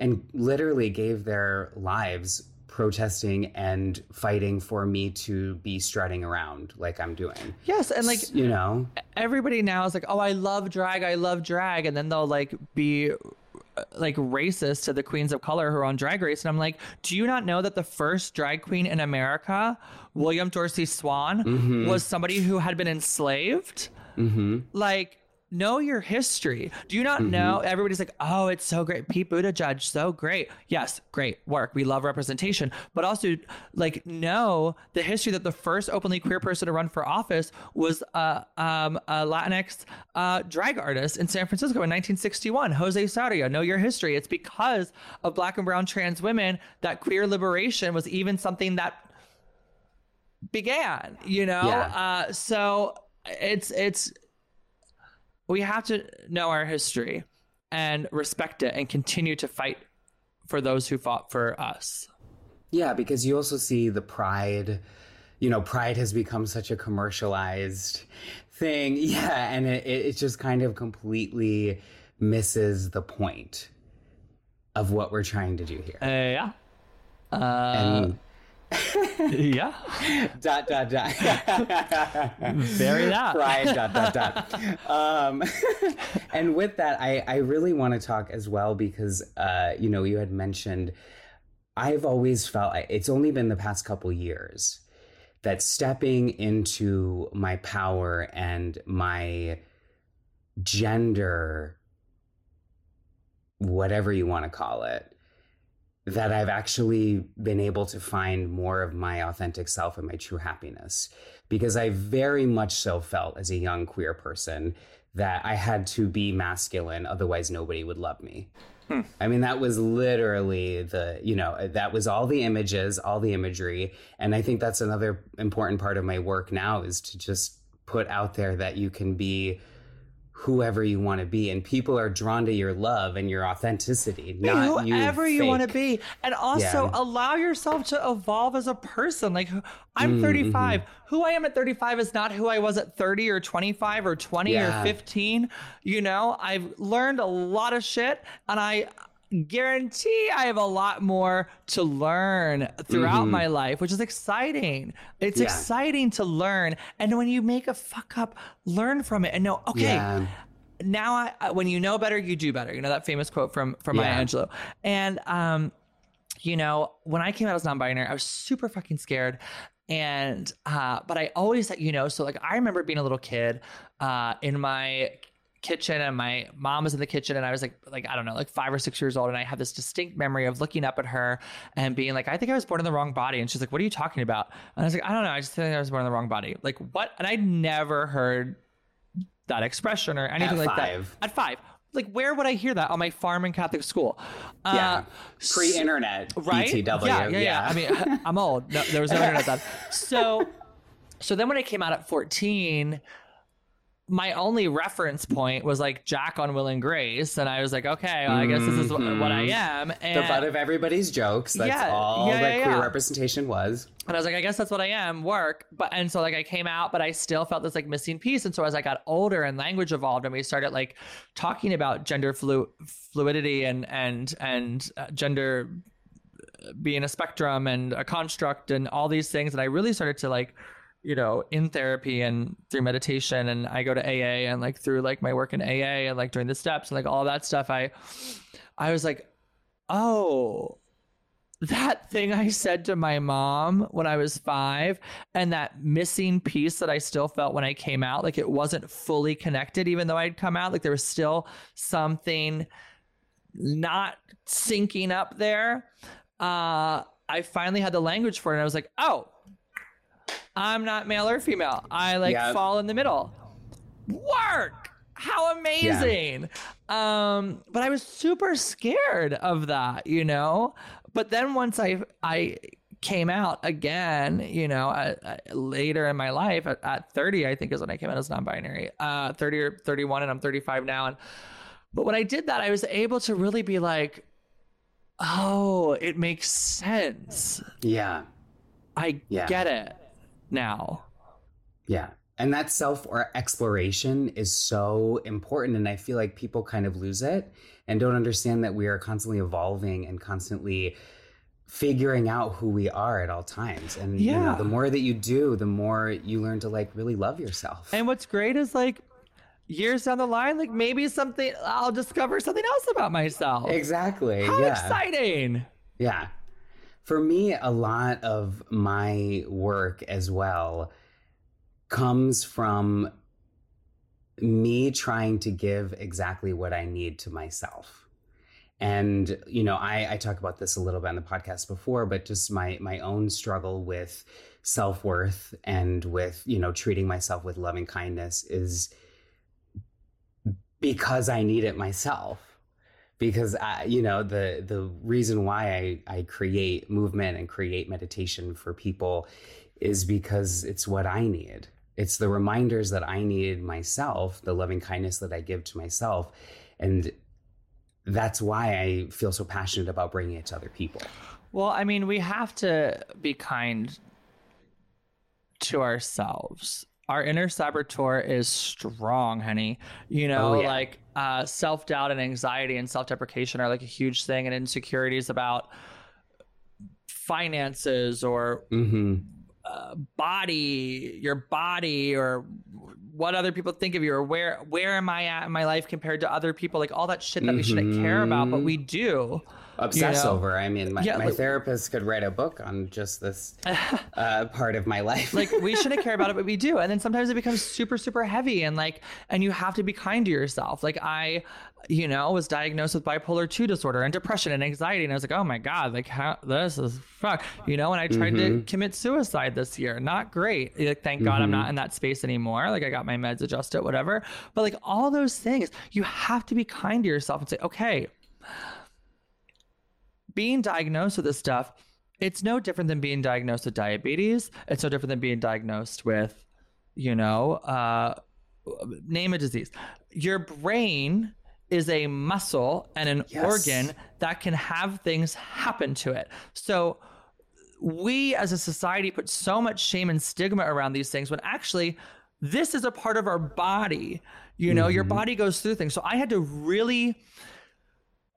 S3: and literally gave their lives protesting and fighting for me to be strutting around like I'm doing.
S1: yes and like
S3: you know?
S1: everybody now is like oh i love drag i love drag and then they'll like be uh, like racist to the queens of color who are on drag race and i'm like do you not know that the first drag queen in america william dorsey Swann was somebody who had been enslaved
S3: Mm-hmm.
S1: like know your history. Do you not know? Everybody's like, oh, it's so great. Pete Buttigieg, so great. Yes, great work. We love representation, but also like know the history that the first openly queer person to run for office was uh, um, a Latinx uh, drag artist in San Francisco in 1961, Jose Sarria. Know your history. It's because of black and brown trans women that queer liberation was even something that began. You know,
S3: Yeah.
S1: uh, so it's it's we have to know our history and respect it and continue to fight for those who fought for us.
S3: Yeah, because you also see the pride. You know, pride has become such a commercialized thing. *laughs* Yeah, and it, it just kind of completely misses the point of what we're trying to do here.
S1: Uh, yeah. Uh,
S3: and
S1: yeah.
S3: dot dot dot. *laughs*
S1: Very that.
S3: pride dot dot dot um *laughs* and with that i i really want to talk as well because uh you know you had mentioned i've always felt it's only been the past couple years that stepping into my power and my gender whatever you want to call it that I've actually been able to find more of my authentic self and my true happiness. Because I very much so felt as a young queer person that I had to be masculine, otherwise, nobody would love me. Hmm. I mean, that was literally the, you know, that was all the images, all the imagery. And I think that's another important part of my work now is to just put out there that you can be whoever you want to be and people are drawn to your love and your authenticity
S1: Be
S3: not
S1: whoever you want to be. And also
S3: Yeah.
S1: allow yourself to evolve as a person. Like i'm
S3: Mm,
S1: 35 who i am at 35 is not who i was at 30 or 25 or 20
S3: Yeah.
S1: or 15 you know i've learned a lot of shit and i guarantee i have a lot more to learn throughout my life which is exciting it's
S3: Mm-hmm. Yeah.
S1: exciting to learn and when you make a fuck up learn from it and know okay
S3: Yeah.
S1: now I, I- when you know better you do better you know that famous quote from from maya
S3: Yeah.
S1: angelou and um you know when i came out as non-binary i was super fucking scared and uh but i always you know so like i remember being a little kid uh in my kitchen and my mom was in the kitchen and I was like like I don't know like 5 or 6 years old and I have this distinct memory of looking up at her and being like I think I was born in the wrong body. And she's like what are you talking about? And I was like I don't know I just think I was born in the wrong body. Like what? And I never heard that expression or anything
S3: At
S1: like
S3: five.
S1: that at 5 like where would I hear that? On my farm in Catholic school. Uh,
S3: yeah. Pre-internet
S1: right?
S3: BTW
S1: Yeah, yeah, yeah. I mean, *laughs* I'm old. No, there was no internet then. So, so then when I came out at 14, my only reference point was like Jack on Will and Grace, and I was like, okay, well, I guess this is what, what I am. And,
S3: Mm-hmm. the butt of everybody's jokes that's
S1: Yeah,
S3: all
S1: yeah,
S3: that
S1: yeah,
S3: queer representation was
S1: and I was like, I guess that's what I am, work. But and so like I came out, but I still felt this like missing piece. And so as I got older and language evolved, and we started like talking about gender flu- fluidity and and and uh, gender being a spectrum and a construct and all these things, and I really started to like you know in therapy and through meditation and i go to aa and like through like my work in aa and like doing the steps and like all that stuff i i was like oh that thing I said to my mom when I was five and that missing piece that I still felt when I came out, like it wasn't fully connected, even though I'd come out, like there was still something not syncing up there. Uh, I finally had the language for it. And I was like, oh, I'm not male or female. I like yeah. fall in the middle. Work. How amazing. Yeah. Um, but I was super scared of that, you know? But then once I I came out again, you know, at, at, later in my life at, at, 30, I think is when I came out as non-binary. Uh, 30 or 31, and I'm 35 now. And but when I did that, I was able to really be like, oh, it makes sense.
S3: Yeah,
S1: I yeah. get it now.
S3: Yeah. And that self or exploration is so important. And I feel like people kind of lose it and don't understand that we are constantly evolving and constantly figuring out who we are at all times. And yeah. you know, the more that you do, the more you learn to like really love yourself.
S1: And what's great is like years down the line, like maybe something I'll discover something else about myself.
S3: Exactly.
S1: How
S3: yeah.
S1: exciting.
S3: Yeah. For me, a lot of my work as well comes from me trying to give exactly what I need to myself. And you know, I, I talk about this a little bit on the podcast before, but just my my own struggle with self worth and with you know treating myself with loving kindness is because I need it myself. Because I, you know the the reason why I I create movement and create meditation for people is because it's what I need it's the reminders that I needed myself, the loving kindness that I give to myself. And that's why I feel so passionate about bringing it to other people.
S1: Well, I mean, we have to be kind to ourselves. Our inner saboteur is strong, honey. You know, oh, yeah. like uh, self doubt and anxiety and self deprecation are like a huge thing, and insecurities about finances or mm-hmm uh, body, your body, or what other people think of you, or where where am I at in my life compared to other people, like all that shit that mm-hmm. we shouldn't care about, but we do
S3: obsess you know? over. I mean, my, yeah, my like, therapist could write a book on just this *laughs* uh, part of my life.
S1: like we *laughs* shouldn't care about it, but we do. And then sometimes it becomes super, super heavy and like, and you have to be kind to yourself. Like I, you know, was diagnosed with bipolar 2 disorder and depression and anxiety. And I was like, oh my God, like how, this is fuck, you know, and I tried mm-hmm. to commit suicide this year. Not great. Like, thank God mm-hmm. I'm not in that space anymore. Like I got my meds adjusted, whatever. But like all those things, you have to be kind to yourself and say, okay, being diagnosed with this stuff, it's no different than being diagnosed with diabetes. It's no different than being diagnosed with, you know, uh, name a disease. Your brain is a muscle and an yes. organ that can have things happen to it. So we as a society put so much shame and stigma around these things when actually this is a part of our body. You know, mm-hmm. your body goes through things. So I had to really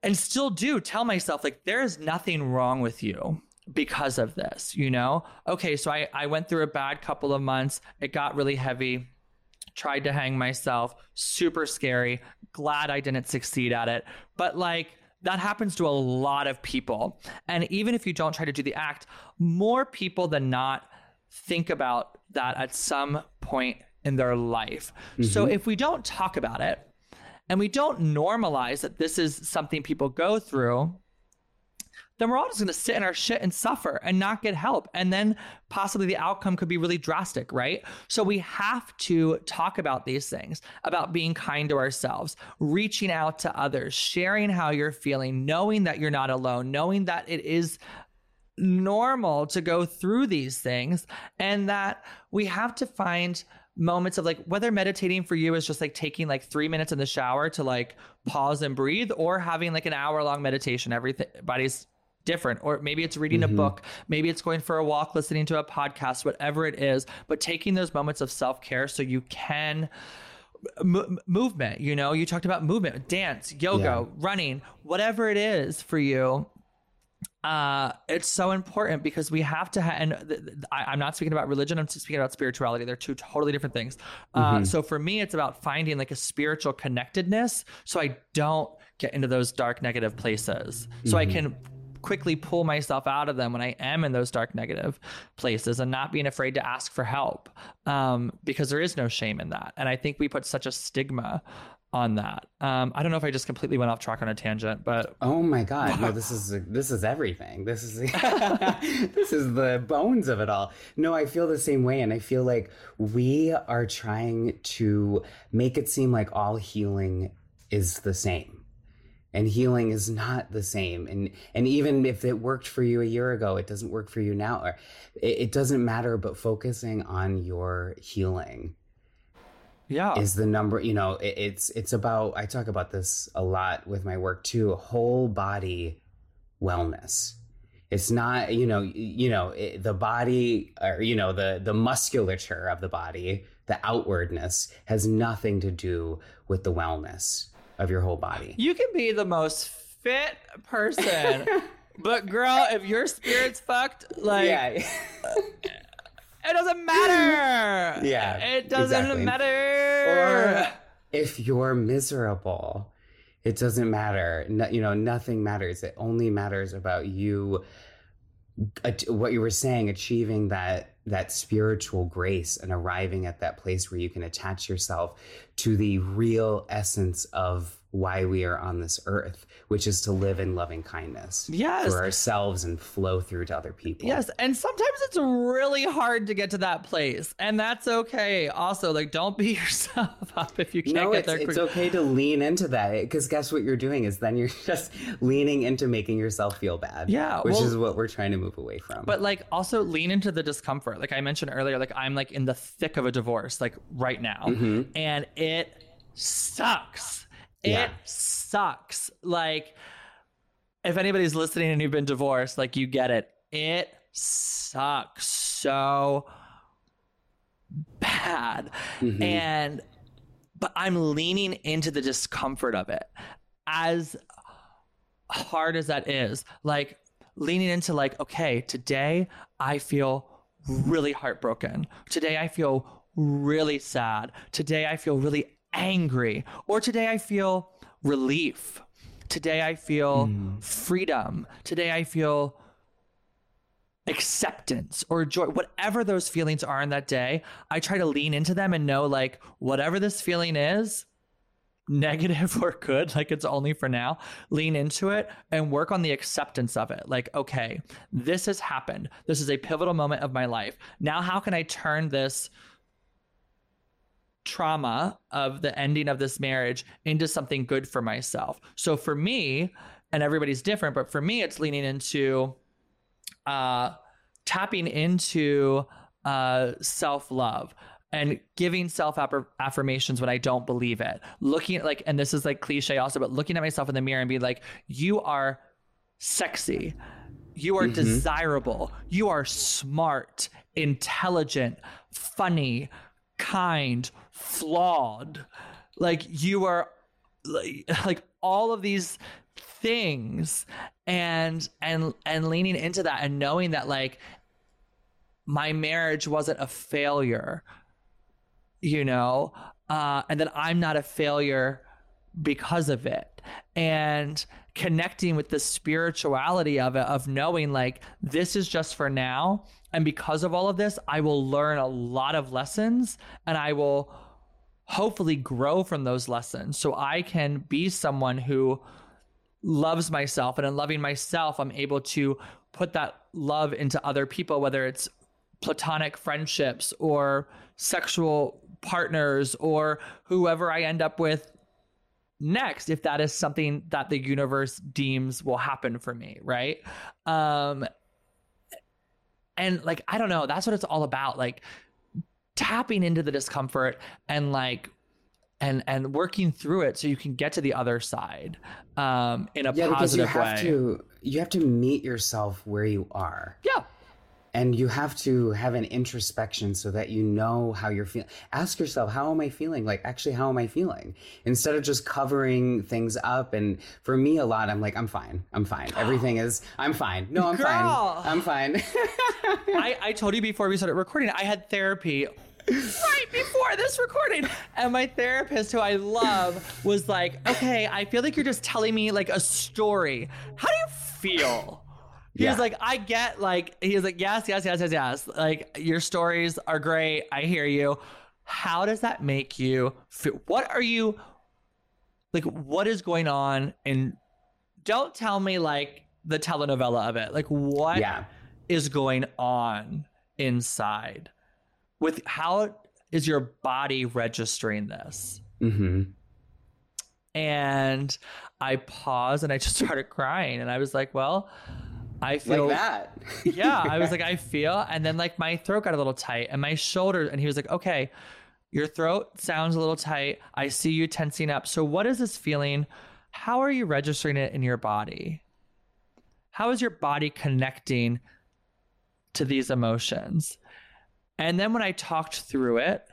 S1: and still do tell myself like there is nothing wrong with you because of this you know? Okay so i i went through a bad couple of months. It got really heavy. Tried to hang myself. Super scary. Glad i didn't succeed at it. But like that happens to a lot of people. And even if you don't try to do the act more people than not think about that at some point in their life. Mm-hmm. so if we don't talk about it and we don't normalize that this is something people go through, then we're all just going to sit in our shit and suffer and not get help. And then possibly the outcome could be really drastic, right? So we have to talk about these things, about being kind to ourselves, reaching out to others, sharing how you're feeling, knowing that you're not alone, knowing that it is normal to go through these things and that we have to find moments of like whether meditating for you is just like taking like three minutes in the shower to like pause and breathe or having like an hour long meditation. Everybody's different. Or maybe it's reading mm-hmm. a book. Maybe it's going for a walk listening to a podcast whatever it is. But taking those moments of self-care so you can M- movement you know? You talked about movement dance yoga yeah. running whatever it is for you uh, it's so important because we have to have, and th- th- I, am not speaking about religion, I'm speaking about spirituality. They're two totally different things. Uh, mm-hmm. So for me, it's about finding like a spiritual connectedness so I don't get into those dark negative places. So mm-hmm. I can quickly pull myself out of them when I am in those dark negative places and not being afraid to ask for help um, because there is no shame in that. And I think we put such a stigma on that. Um, I don't know if I just completely went off track on a tangent, but
S3: oh my god, no, this is this is everything. This is *laughs* this is the bones of it all. No, I feel the same way, and I feel like we are trying to make it seem like all healing is the same and healing is not the same and and even if it worked for you a year ago it doesn't work for you now or it, it doesn't matter but focusing on your healing
S1: yeah
S3: is the number you know it, it's it's about i talk about this a lot with my work too whole body wellness it's not you know you know it, the body or you know the the musculature of the body the outwardness has nothing to do with the wellness of your whole body.
S1: You can be the most fit person, *laughs* but girl, if your spirit's fucked, like yeah. Uh, it doesn't matter. *laughs*
S3: Yeah,
S1: it doesn't exactly. matter.
S3: Or if you're miserable, it doesn't matter. No, you know, nothing matters. It only matters about you. What you were saying, achieving that that spiritual grace and arriving at that place where you can attach yourself to the real essence of why we are on this earth, which is to live in loving kindness
S1: yes.
S3: for ourselves and flow through to other people.
S1: Yes. And sometimes it's really hard to get to that place. And that's okay. Also, like, don't beat *laughs* yourself up if you can't
S3: no,
S1: get there.
S3: it's. It's okay to lean into that because guess what you're doing is then you're *laughs* just leaning into making yourself feel bad.
S1: Yeah.
S3: Which well, is what we're trying to move away from.
S1: But like, also lean into the discomfort. Like I mentioned earlier, like, I'm like in the thick of a divorce, like right now. Mm-hmm. And it sucks yeah. It sucks. Like, if anybody's listening and you've been divorced, like, you get it. It sucks so bad. Mm-hmm. And, but I'm leaning into the discomfort of it as hard as that is. Like, leaning into, like, okay, today I feel really heartbroken. Today I feel really sad. Today I feel really angry. Or today I feel relief. Today I feel mm. freedom. Today I feel acceptance or joy, whatever those feelings are in that day. I try to lean into them and know, like, whatever this feeling is, negative *laughs* or good, like it's only for now, lean into it and work on the acceptance of it. Like, okay, this has happened. This is a pivotal moment of my life. Now, how can I turn this? Trauma of the ending of this marriage into something good for myself. So for me, and everybody's different, but for me, it's leaning into uh, tapping into uh, self love and giving self affirmations when I don't believe it. Looking at like, and this is like cliche also, but looking at myself in the mirror and being like, you are sexy. You are mm-hmm. desirable. You are smart, intelligent, funny, kind, flawed. Like you are like, *laughs* like all of these things and and and leaning into that and knowing that like my marriage wasn't a failure you know? Uh and that I'm not a failure because of it. And connecting with the spirituality of it of knowing like this is just for now. And because of all of this i will learn a lot of lessons and i will hopefully grow from those lessons so I can be someone who loves myself. And in loving myself I'm able to put that love into other people whether it's platonic friendships or sexual partners or whoever I end up with next if that is something that the universe deems will happen for me right? Um and like I don't know. That's what it's all about. Like tapping into the discomfort and like and and working through it so you can get to the other side um, in a yeah, positive
S3: because you have
S1: way.
S3: To, you have to meet yourself where you are.
S1: Yeah.
S3: And you have to have an introspection so that you know how you're feeling. Ask yourself, how am I feeling? Like, actually, how am I feeling? Instead of just covering things up. And for me, a lot, I'm like, I'm fine. I'm fine. *gasps* Everything is, I'm fine. No, I'm
S1: Girl.
S3: fine. I'm fine. *laughs*
S1: I, I told you before we started recording, I had therapy right before this recording. And my therapist, who I love, was like, okay, I feel like you're just telling me like a story. How do you feel? He
S3: Yeah.
S1: was like, I get like he was like, yes, yes, yes, yes, yes. Like your stories are great. I hear you. How does that make you feel? What are you like? What is going on? And don't tell me like the telenovela of it. Like what is
S3: yeah.
S1: going on inside? With how is your body registering this?
S3: hmm
S1: And I paused and I just *laughs* started crying. And I was like, well, I feel
S3: Like that. *laughs*
S1: yeah, I was like, *laughs* I feel, and then like my throat got a little tight and my shoulders, and he was like, okay, your throat sounds a little tight. I see you tensing up. So, what is this feeling? How are you registering it in your body? How is your body connecting to these emotions? And then when I talked through it,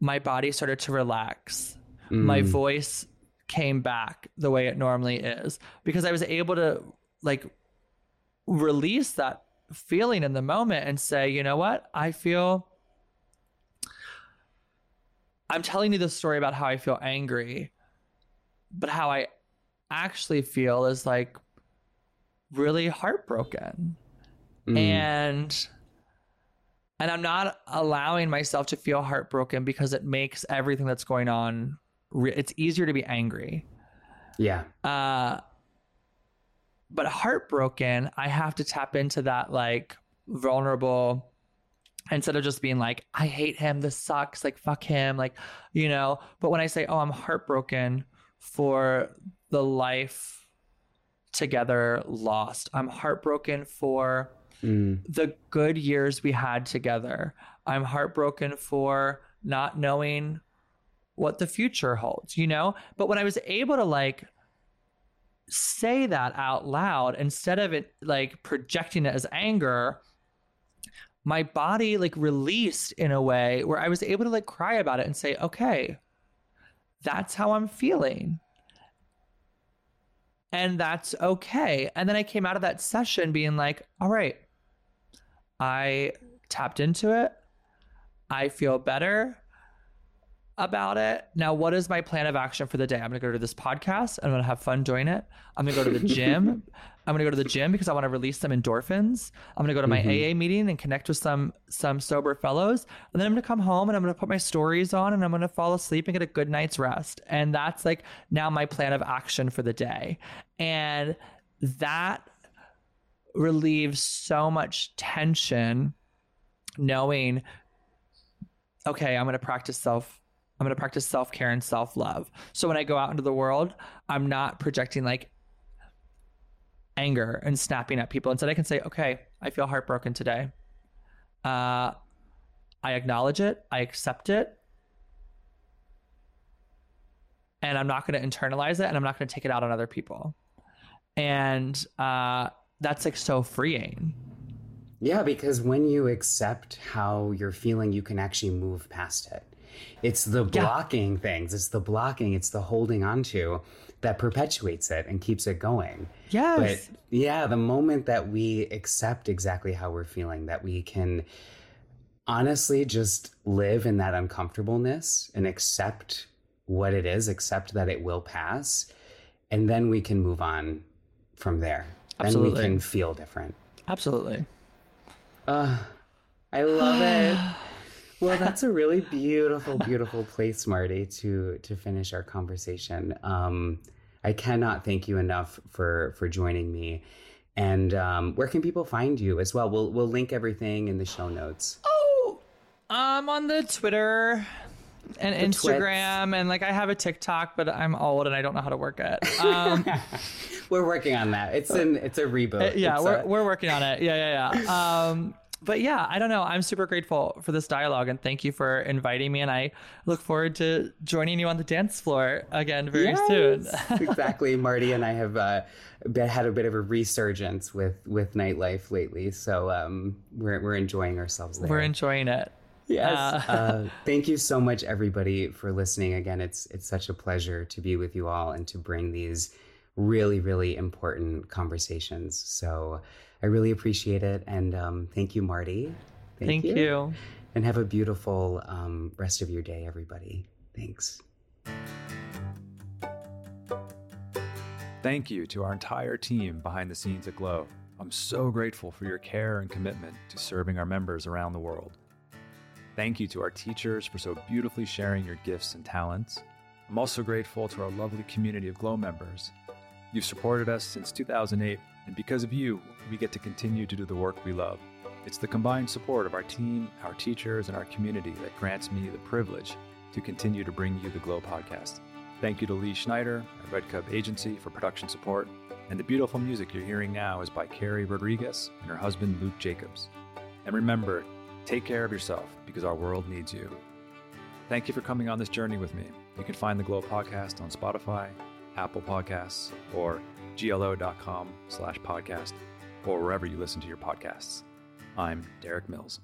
S1: my body started to relax. My
S3: Mm.
S1: voice came back the way it normally is because I was able to like release that feeling in the moment and say, you know what? I feel I'm telling you this story about how I feel angry, but how I actually feel is like really heartbroken.
S3: Mm.
S1: And and I'm not allowing myself to feel heartbroken because it makes everything that's going on re- it's easier to be angry.
S3: yeah.
S1: Uh, but heartbroken, I have to tap into that like vulnerable instead of just being like, I hate him, this sucks, like fuck him, like, you know. But when I say, oh, I'm heartbroken for the life together lost, I'm heartbroken for
S3: Mm.
S1: the good years we had together. I'm heartbroken for not knowing what the future holds, you know? But when I was able to like say that out loud instead of it like projecting it as anger, my body like released in a way where I was able to like cry about it and say, okay, that's how I'm feeling. And that's okay. And then I came out of that session being like, all right, I tapped into it. I feel better about it. Now, what is my plan of action for the day? I'm going to go to this podcast. I'm going to have fun doing it. I'm going to go to the gym. *laughs* I'm going to go to the gym because I want to release some endorphins. I'm going to go to my
S3: Mhm.
S1: AA meeting and connect with some some sober fellows. And then I'm going to come home and I'm going to put my stories on and I'm going to fall asleep and get a good night's rest. And that's like now my plan of action for the day. And that relieves so much tension knowing okay, I'm going to practice self I'm going to practice self-care and self-love. So when I go out into the world, I'm not projecting like anger and snapping at people. Instead, I can say, "Okay, I feel heartbroken today. Uh I acknowledge it, I accept it, and I'm not going to internalize it and I'm not going to take it out on other people." And uh that's like so freeing.
S3: Yeah, because when you accept how you're feeling, you can actually move past it. It's the
S1: Yeah.
S3: blocking things, it's the blocking, it's the holding onto that perpetuates it and keeps it going.
S1: Yes.
S3: But yeah, the moment that we accept exactly how we're feeling, that we can honestly just live in that uncomfortableness and accept what it is, accept that it will pass, and then we can move on from there.
S1: Absolutely.
S3: Then we can feel different.
S1: Absolutely.
S3: Uh, I love it. *sighs* Well, that's a really beautiful, beautiful place, Marti, to to finish our conversation. Um, I cannot thank you enough for for joining me. And um, where can people find you as well? We'll we'll link everything in the show notes.
S1: Oh, I'm on the Twitter and
S3: The twits.
S1: Instagram, and like I have a TikTok, but I'm old and I don't know how to work it. Um, *laughs*
S3: We're working on that. It's an it's a reboot.
S1: uh, yeah,
S3: It's
S1: we're
S3: a-
S1: we're working on it. Yeah, yeah, yeah. Um, but yeah, I don't know. I'm super grateful for this dialogue, and thank you for inviting me. And I look forward to joining you on the dance floor again very soon. *laughs*
S3: Exactly. Marti and I have uh, been, had a bit of a resurgence with with nightlife lately, so um, we're we're enjoying ourselves there.
S1: We're enjoying it.
S3: Yes.
S1: Uh, *laughs*
S3: Uh, thank you so much, everybody, for listening. Again, it's it's such a pleasure to be with you all and to bring these really, really important conversations. So I really appreciate it, and um, thank you, Marti.
S1: Thank, you.
S3: and have a beautiful um, rest of your day, everybody. Thanks.
S2: Thank you to our entire team behind the scenes at Glo. I'm so grateful for your care and commitment to serving our members around the world. Thank you to our teachers for so beautifully sharing your gifts and talents. I'm also grateful to our lovely community of Glo members. You've supported us since 2008, and because of you, we get to continue to do the work we love. It's the combined support of our team, our teachers, and our community that grants me the privilege to continue to bring you the Glo podcast. Thank you to Lee Schneider, our Red Cup agency, for production support. And the beautiful music you're hearing now is by Carrie Rodriguez and her husband Luke Jacobs. And remember, take care of yourself because our world needs you. Thank you for coming on this journey with me. You can find the Glo podcast on Spotify, Apple Podcasts, or glo.com slash podcast, or wherever you listen to your podcasts. I'm Derik Mills.